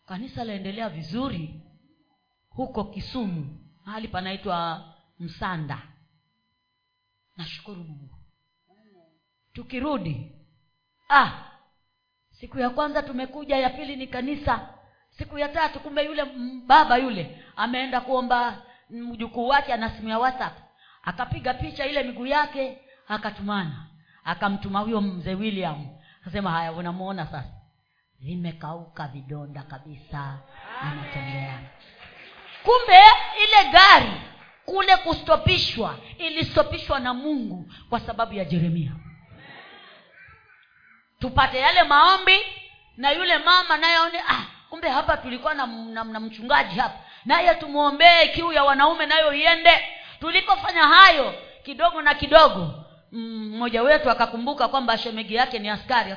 kanisa laendelea vizuri huko kisumu mahali panaitwa msanda. Nashukuru mungu. Tukirudi ah siku ya kwanza tumekuja ya pili ni kanisa siku ya tatu kumbe yule baba yule ameenda kuomba mjukuu wake ana simu ya whatsapp. Akapiga picha ile miguu yake akatumana. Akamtuma huyo mzee william. Akasema haya unamuona sasa? Vimekauka vidonda kabisa. Anatembea. Kumbe ile gari kule kustopishwa ilistopishwa na mungu kwa sababu ya jeremia. Tupate yale maombi na yule mama naye ah, kumbe hapa tulikuwa na, na, na mchungaji hapa. Naye tumwombee kiu ya wanaume nayo iende. Tulipofanya hayo kidogo na kidogo mmoja mm, wetu akakumbuka kwamba shemegi yake ni askari.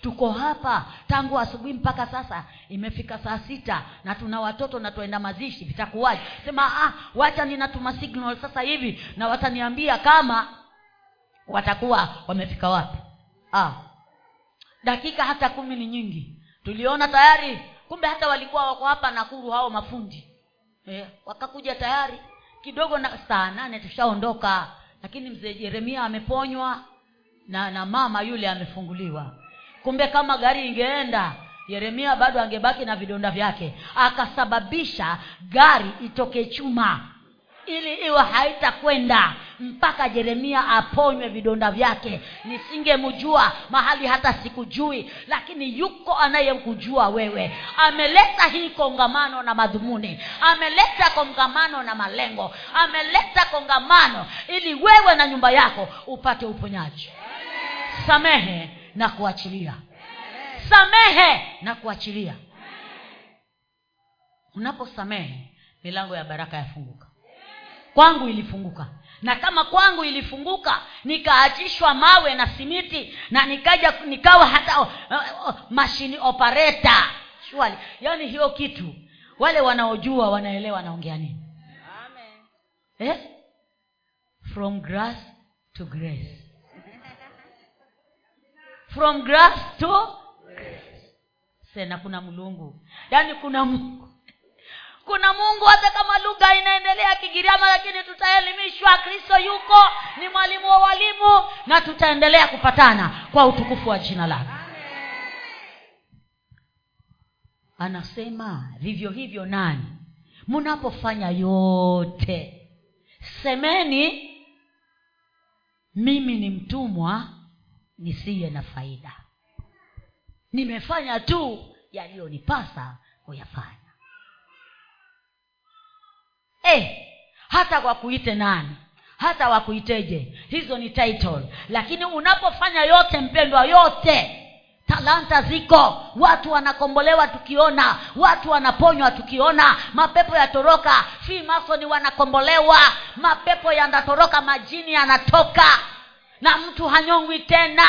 Tuko hapa tangu asubuhi mpaka sasa. Imefika saa sita na tuna watoto na tuenda mazishi. Vitakuwaje sema ah, wacha ninatuma signal sasa hivi na wataniambia kama watakuwa wamefika wapi. Ah, dakika hata kumi ni nyingi. Tuliona tayari kumbe hata walikuwa wako hapa nakuru hao mafundi. Eh, wakakuja tayari. Kidogo na saa nane tushaondoka. Lakini mzee jeremia ameponywa na na mama yule amefunguliwa. Kumbe kama gari ingeenda yeremia bado angebaki na vidonda vyake. Akasababisha gari itoke chuma ili iwe haitakwenda mpaka jeremia aponywe vidonda vyake. Nisingemjua mahali hata sikujui lakini yuko anayemkujua wewe. Ameleta hii kongamano na madhumuni ameleta kongamano na malengo ameleta kongamano ili wewe na nyumba yako upate uponyaji. Samehe na kuachilia. Samehe na kuachilia. Unaposamehe milango ya baraka yafunguka kwangu ilifunguka. Na kama kwangu ilifunguka nikaachishwa mawe na simiti na nikaja nikawa hata uh, uh, mashini opereta shwali yaani hiyo kitu wale wanaojua wanaelewa naongea nini. Eh? from grass to grace. From grass to sena kuna mlungu. Yaani kuna mungu kuna mungu hata kama lugha inaendelea kigiriama lakini tutaelimishwa kristo yuko ni mwalimu wa walimu na tutaendelea kupatana kwa utukufu wa jina lake. Anasema vivyo hivyo nani? Mnapofanya yote semeni mimi ni mtumwa nisiye na faida. Nimefanya tu yaliyonipasa kuyafanya eh, hata wakuite nani? Hata wakuiteje? Hizo ni title. Lakini unapofanya yote mpendwa yote talanta ziko. Watu wanakombolewa tukiona watu wanaponywa tukiona mapepo yatoroka fimasoni wanakombolewa mapepo yanatoroka majini yanatoka na mtu hanyongwi tena.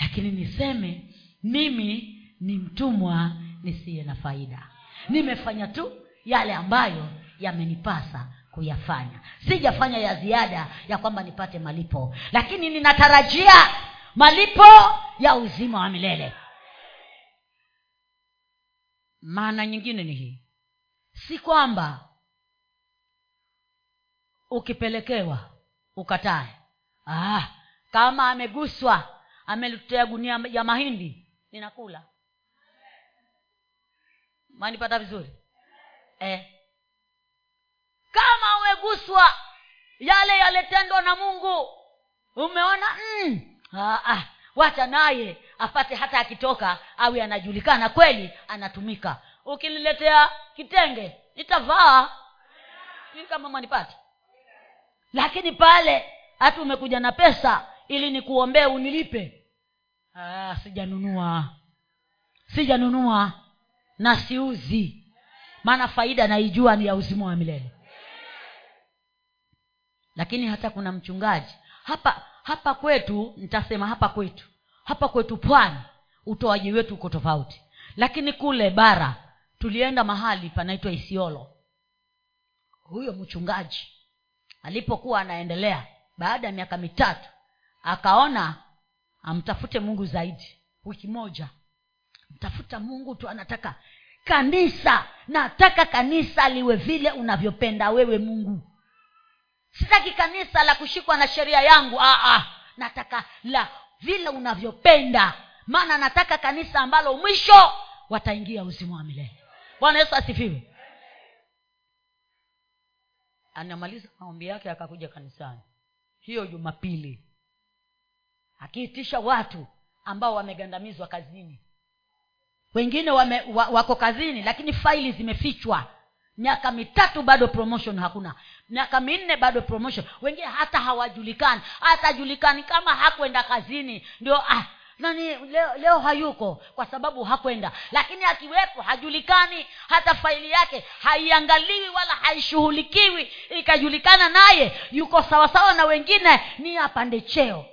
Lakini niseme mimi ni mtumwa nisiye na faida. Nimefanya tu yale ambayo yamenipasa kuyafanya. Sijafanya ya ziada ya kwamba nipate malipo. Lakini ninatarajia malipo ya uzima wa milele. Maana nyingine ni hii. Si kwamba ukipelekewa ukatae. Ah, kama ameguswa ameletea gunia ya mahindi ninakula. Manipata vizuri? Eh. Kama umeguswa yale yaletendwa na mungu umeona? Mm, ah, ah, wacha naye apate hata akitoka awe anajulikana kweli anatumika. Ukiniletea kitenge nitavaa. Sijui kama mwanipati lakini pale hata umekuja na pesa ili nikuombee unilipe. Ah, sijanunua. Sijanunua. Na siuzi. Maana faida naijua ni ya uzima wa milele lakini hata kuna mchungaji hapa hapa kwetu nitasema hapa kwetu. Hapa kwetu pwani utoaji wetu uko tofauti. Lakini kule bara tulienda mahali panaitwa isiolo. Huyo mchungaji alipokuwa anaendelea baada ya miaka mitatu akaona amtafute mungu zaidi wiki moja. Mtafuta mungu tu anataka kanisa. Nataka kanisa liwe vile unavyopenda wewe mungu sitaki kanisa la kushikwa na sheria yangu. Aa, nataka la vile unavyopenda. Maana nataka kanisa ambalo mwisho wataingia uzima wa milele. Bwana yesu asifiwe. Anamaliza maombi yake akakuja kanisani. Hiyo jumapili. Akiitisha watu ambao wamegandamizwa kazini. Wengine wame, wa, wako kazini lakini faili zimefichwa miaka mitatu bado promotion hakuna. Miaka minne bado promotion. Wengine hata hawajulikani. Hatajulikani kama hakwenda kazini. Ndio ah, nani leo, leo hayuko kwa sababu hakwenda. Lakini akiwepo hajulikani hata faili yake. Haiangaliwi wala haishughulikiwi. Ikajulikana naye yuko sawasawa na wengine ni apande cheo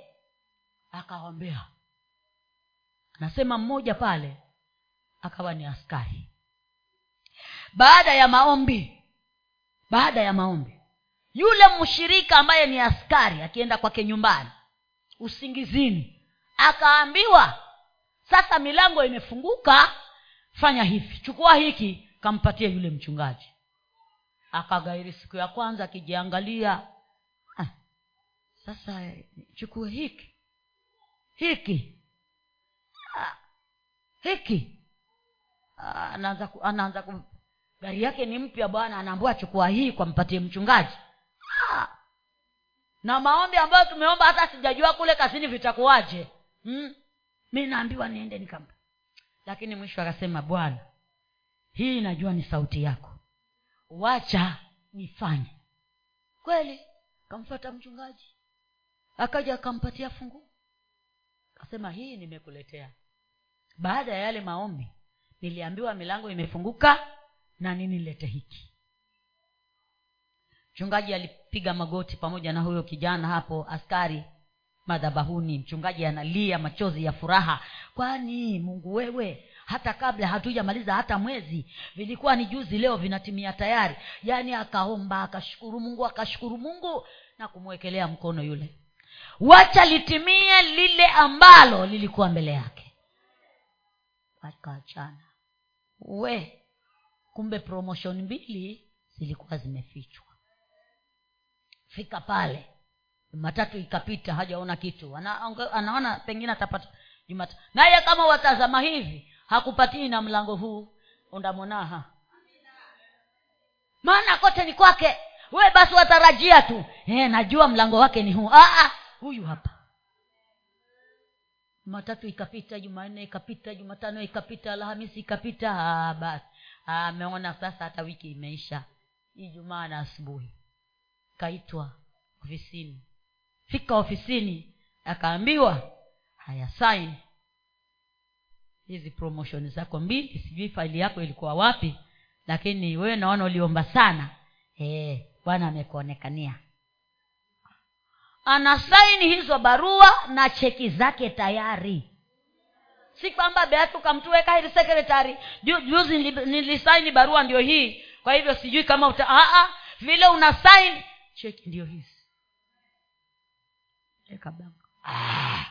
akawambia anasema mmoja pale akawa ni askari baada ya maombi. Baada ya maombi. Yule mshirika ambaye ni askari akienda kwake nyumbani. Usingizini. Akaambiwa sasa milango imefunguka. Fanya hivi. Chukua hiki kampatia yule mchungaji. Akagairi siku ya kwanza akijiangalia. Ah, sasa chukue hiki. Hiki. Ah, hiki. Ah, anaanza anaanza gari yake ni mpya bwana anaambua chukua hii kwa mpatie mchungaji. Ha! na maombi ambayo tumeomba hata sijajua kule kazini vitakuwaje. Hmm? mi naambiwa niende nikampa. Lakini mwisho akasema bwana hii najua ni sauti yako. Wacha nifanye. Kweli? Kamfata mchungaji. Akaja akampatia funguo. Akasema hii nimekuletea. Baada ya yale maombi niliambiwa milango imefunguka na nini nilete hiki? Mchungaji alipiga magoti pamoja na huyo kijana hapo askari madhabahuni. Mchungaji analia machozi ya furaha. Kwani mungu wewe hata kabla hatujamaliza hata mwezi vilikuwa ni juzi leo vinatimia tayari. Yaani akaomba akashukuru mungu akashukuru mungu na kumwekelea mkono yule. Wacha litimie lile ambalo lilikuwa mbele yake. Akaachana. We kumbe promotion mbili zilikuwa zimefichwa. Fika pale jumatatu ikapita hajaona kitu. Ana, anaona pengine atapata jumatatu. Naye kama watazama hivi hakupatii na mlango huu. Undamonaha maana kote ni kwake. We basi watarajia tu. E, najua mlango wake ni huu. Aa, huyu hapa. Jumatatu ikapita jumanne ikapita jumatano ikapita alhamisi ikapita. Basi ameona sasa hata wiki imeisha. Ijumaa na asubuhi. Kaitwa ofisini. Fika ofisini. Akaambiwa haya saini hizi promotion zako mbili sijui faili yako ilikuwa wapi lakini wewe naona uliomba sana. E, bwana amekuonekania. Anasaini hizo barua na cheki zake tayari si kwamba beatu kamtuweka hili sekretari juzi nilisaini barua ndio hii. Kwa hivyo sijui kama uta Aa, vile una saini cheki ndio hizi ah.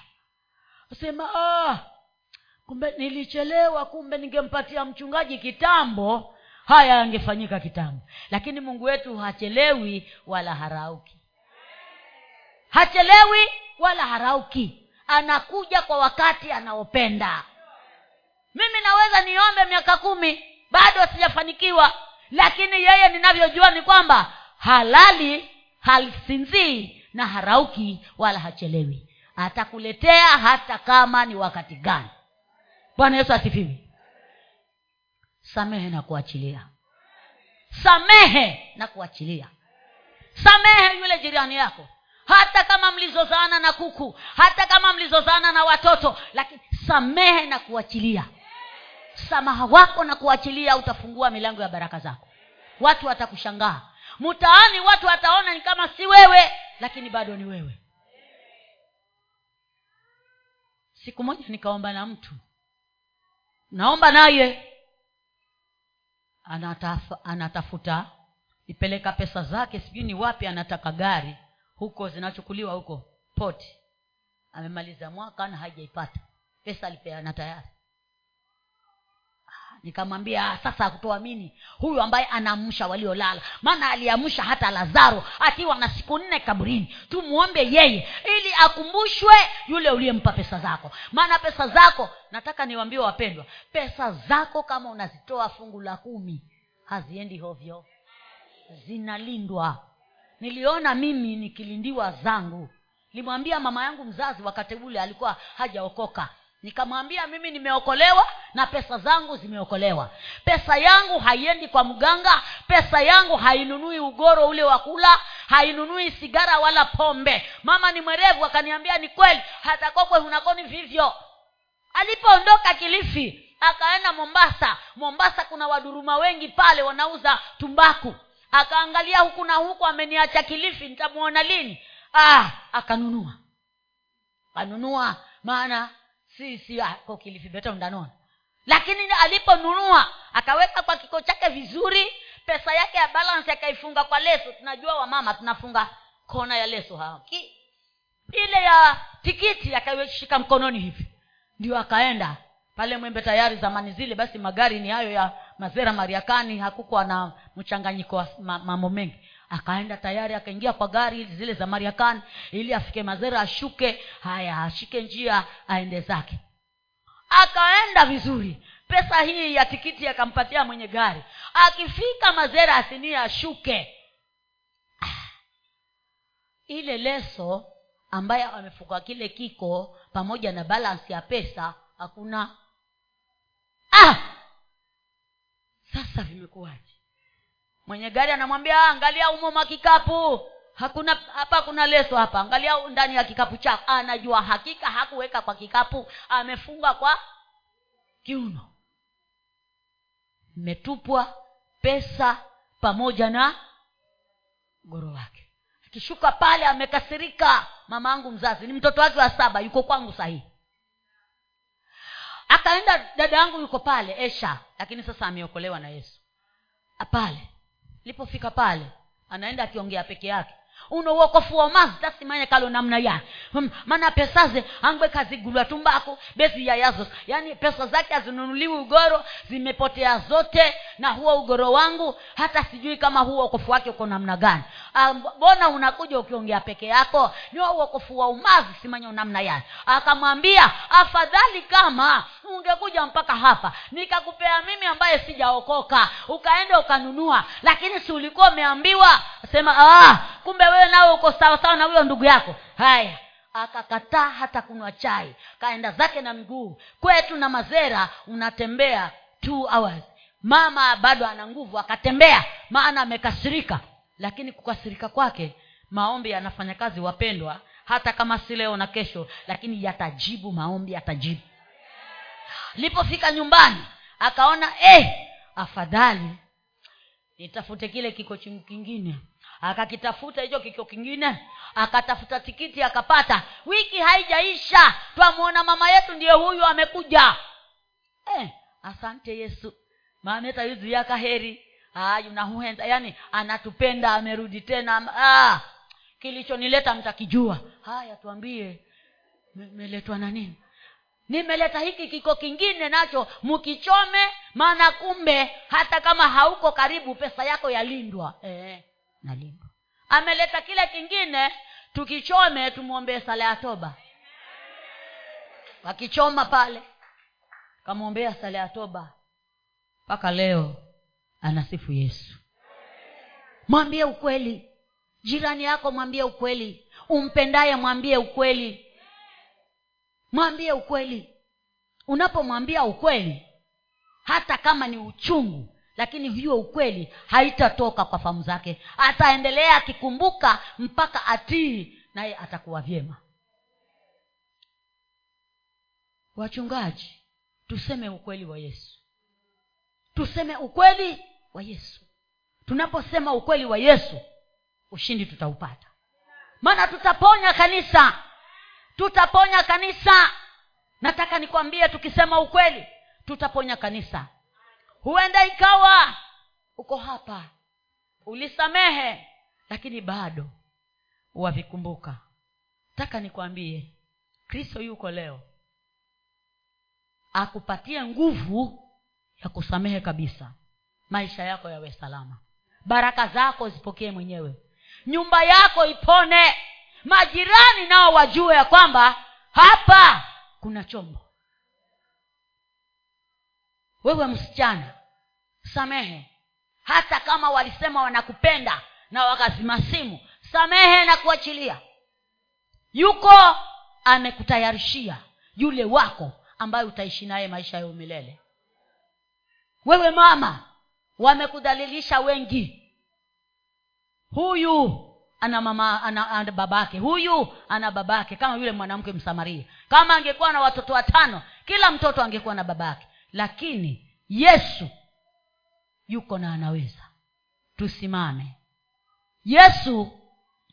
sema ah, kumbe nilichelewa kumbe ningempatia mchungaji kitambo. Haya yangefanyika kitambo. Lakini mungu wetu hachelewi wala harauki. Hachelewi wala harauki anakuja kwa wakati anaopenda. Mimi naweza niombe miaka kumi bado sijafanikiwa. Lakini yeye ninavyojua ni kwamba halali hasinzii na harauki wala hachelewi. Atakuletea hata kama ni wakati gani. Bwana yesu asifiwi samehe na kuachilia. Samehe na kuachilia. Samehe yule jirani yako hata kama mlizozana na kuku hata kama mlizozana na watoto lakini samehe na kuachilia. Samaha wako na kuachilia utafungua milango ya baraka zako. Watu watakushangaa. Mtaani watu wataona ni kama si wewe lakini bado ni wewe. Siku moja nikaomba na mtu. Naomba naye. Anataf, anatafuta ipeleka pesa zake sijui ni wapi anataka gari huko zinachukuliwa huko poti amemaliza mwaka na haijaipata pesa alipeana tayari. Nikamwambia sasa kutoamini huyu ambaye anaamsha waliolala. Maana aliamsha hata lazaro akiwa na siku nne kaburini. Tumwombe yeye ili akumbushwe yule uliyempa pesa zako. Maana pesa zako nataka niwambie wapendwa pesa zako kama unazitoa fungu la kumi haziendi hovyo. Zinalindwa niliona mimi nikilindiwa zangu. Limwambia mama yangu mzazi wakati ule alikuwa hajaokoka. Nikamwambia mimi nimeokolewa na pesa zangu zimeokolewa. Pesa yangu haiendi kwa mganga pesa yangu hainunui ugoro ule wa kula hainunui sigara wala pombe. Mama ni mwerevu akaniambia ni kweli hata kokwe hunakoni vivyo. Alipoondoka kilifi akaenda mombasa. Mombasa kuna waduruma wengi pale wanauza tumbaku akaangalia huku na huku ameniacha kilifi nitamwona lini? Ah akanunua. Kanunua maana si si ako kilifi beta undanona lakini aliponunua akaweka kwa kiko chake vizuri pesa yake ya balance akaifunga kwa leso. Tunajua wamama tunafunga kona ya leso ha ile ya tikiti akashika mkononi hivi. Ndio akaenda. Pale mwembe tayari zamani zile basi magari ni hayo ya mazera mariakani hakukuwa na mchanganyiko wa mambo mengi. Akaenda tayari akaingia kwa gari zile za mariakani ili afike mazera ashuke haya ashike njia aende zake. Akaenda vizuri. Pesa hii ya tikiti akampatia mwenye gari. Akifika mazera asinia ashuke. Ile leso ambaye amefuka kile kiko pamoja na balansi ya pesa hakuna. Ah! Sasa vimekuwaje? Mwenye gari anamwambia angalia umo makikapu hakuna hapa kuna leso hapa. Angalia ndani ya kikapu chako. Anajua. Hakika hakuweka kwa kikapu. Amefunga kwa kiuno. Imetupwa pesa pamoja na goro wake akishuka pale amekasirika. Mama angu mzazi ni mtoto wake wa saba yuko kwangu sahihi akaenda dada yangu yuko pale esha. Lakini sasa ameokolewa na yesu. Pale. Lipofika pale anaenda akiongea peke yake uno wokofu wa mazi tasimanye kalo namna ya. Hmm, mana pesaze angwe kazigulwa tumbako bezi ya yaani pesa zake hazinunuliwi ugoro zimepotea zote na huo ugoro wangu hata sijui kama huo wokofu wake uko namna gani. Mbona unakuja ukiongea peke yako? Ni uokofu wa umazi simanye namna yani akamwambia afadhali kama ungekuja mpaka hapa nikakupea mimi ambaye sijaokoka ukaenda ukanunua lakini si ulikuwa umeambiwa? Sema ah, kumbe wewe nawe uko sawasawa na huyo ndugu yako? Haya. Akakataa hata kunywa chai. Kaenda zake na mguu kwetu na mazera unatembea two hours. Mama bado ana nguvu akatembea. Maana amekasirika. Lakini kukasirika kwake maombi yanafanya kazi wapendwa. Hata kama si leo na kesho lakini yatajibu maombi yatajibu. Lipofika nyumbani akaona eh, afadhali nitafute kile kiko kingine akakitafuta hicho kiko kingine akatafuta tikiti akapata. Wiki haijaisha twamwona mama yetu ndiye huyu amekuja. Eh, asante yesu. Mameta yuzu yaka heri yunahuenza yaani anatupenda amerudi tena. Ah, kilichonileta mtakijua. Haya tuambie meletwa na nini? Nimeleta hiki kiko kingine nacho mkichome maana kumbe hata kama hauko karibu pesa yako yalindwa. Eh, nalindwa ameleta kile kingine tukichome tumwombee sala ya toba. Wakichoma pale kamwombea sala ya toba. Mpaka leo anasifu yesu. Mwambie ukweli. Jirani yako mwambie ukweli. Umpendaye mwambie ukweli. Mwambie ukweli. Unapomwambia ukweli hata kama ni uchungu lakini hiyo ukweli haitatoka kwa famu zake. Ataendelea akikumbuka mpaka atii naye atakuwa vyema. Wachungaji tuseme ukweli wa yesu. Tuseme ukweli wa yesu. Tunaposema ukweli wa yesu ushindi tutaupata. Maana tutaponya kanisa. Tutaponya kanisa. Nataka nikwambie tukisema ukweli tutaponya kanisa huenda ikawa uko hapa ulisamehe lakini bado wavikumbuka taka nikwambie kristo yuko leo. Akupatie nguvu ya kusamehe kabisa. Maisha yako yawe salama. Baraka zako zipokee mwenyewe. Nyumba yako ipone. Majirani nao wajue ya kwamba hapa kuna chombo wewe msichana samehe. Hata kama walisema wanakupenda na wakazima simu samehe na kuachilia. Yuko amekutayarishia yule wako ambaye utaishi naye maisha ya umilele. Wewe mama wamekudhalilisha wengi. Huyu ana mama ana, ana babake. Huyu ana babake kama yule mwanamke msamaria. Kama angekuwa na watoto watano kila mtoto angekuwa na babake lakini yesu yuko na anaweza. Tusimame. Yesu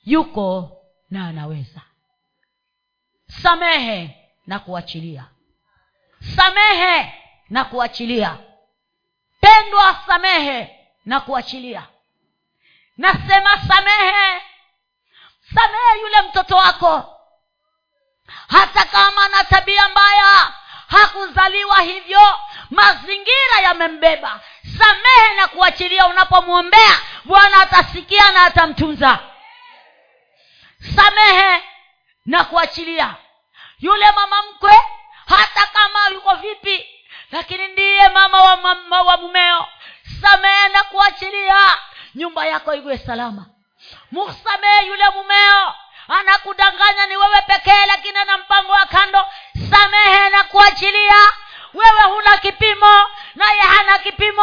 yuko na anaweza. Samehe na kuachilia. Samehe na kuachilia. Pendwa samehe na kuachilia. Nasema samehe. Samehe yule mtoto wako. Hata kama ana tabia mbaya hakuzaliwa hivyo. Mazingira yamembeba. Samehe na kuachilia unapomwombea. Bwana atasikia na atamtunza. Samehe na kuachilia. Yule mama mkwe hata kama yuko vipi lakini ndiye mama wa, mama wa mumeo. Samehe na kuachilia. Nyumba yako iwe salama. Musamehe yule mumeo anakudanganya ni wewe pekee lakini ana mpango wa kando. Samehe na kuachilia. Wewe huna kipimo naye hana kipimo.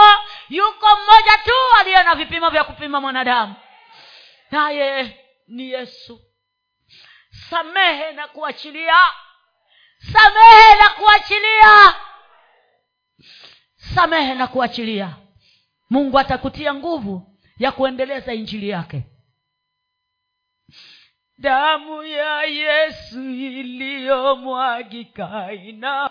Yuko mmoja tu aliye na vipimo vya kupima mwanadamu. Naye ni yesu. Samehe na kuachilia. Samehe na kuachilia. Samehe na kuachilia. Mungu atakutia nguvu ya kuendeleza injili yake damu ya yesu iliyomwagika ina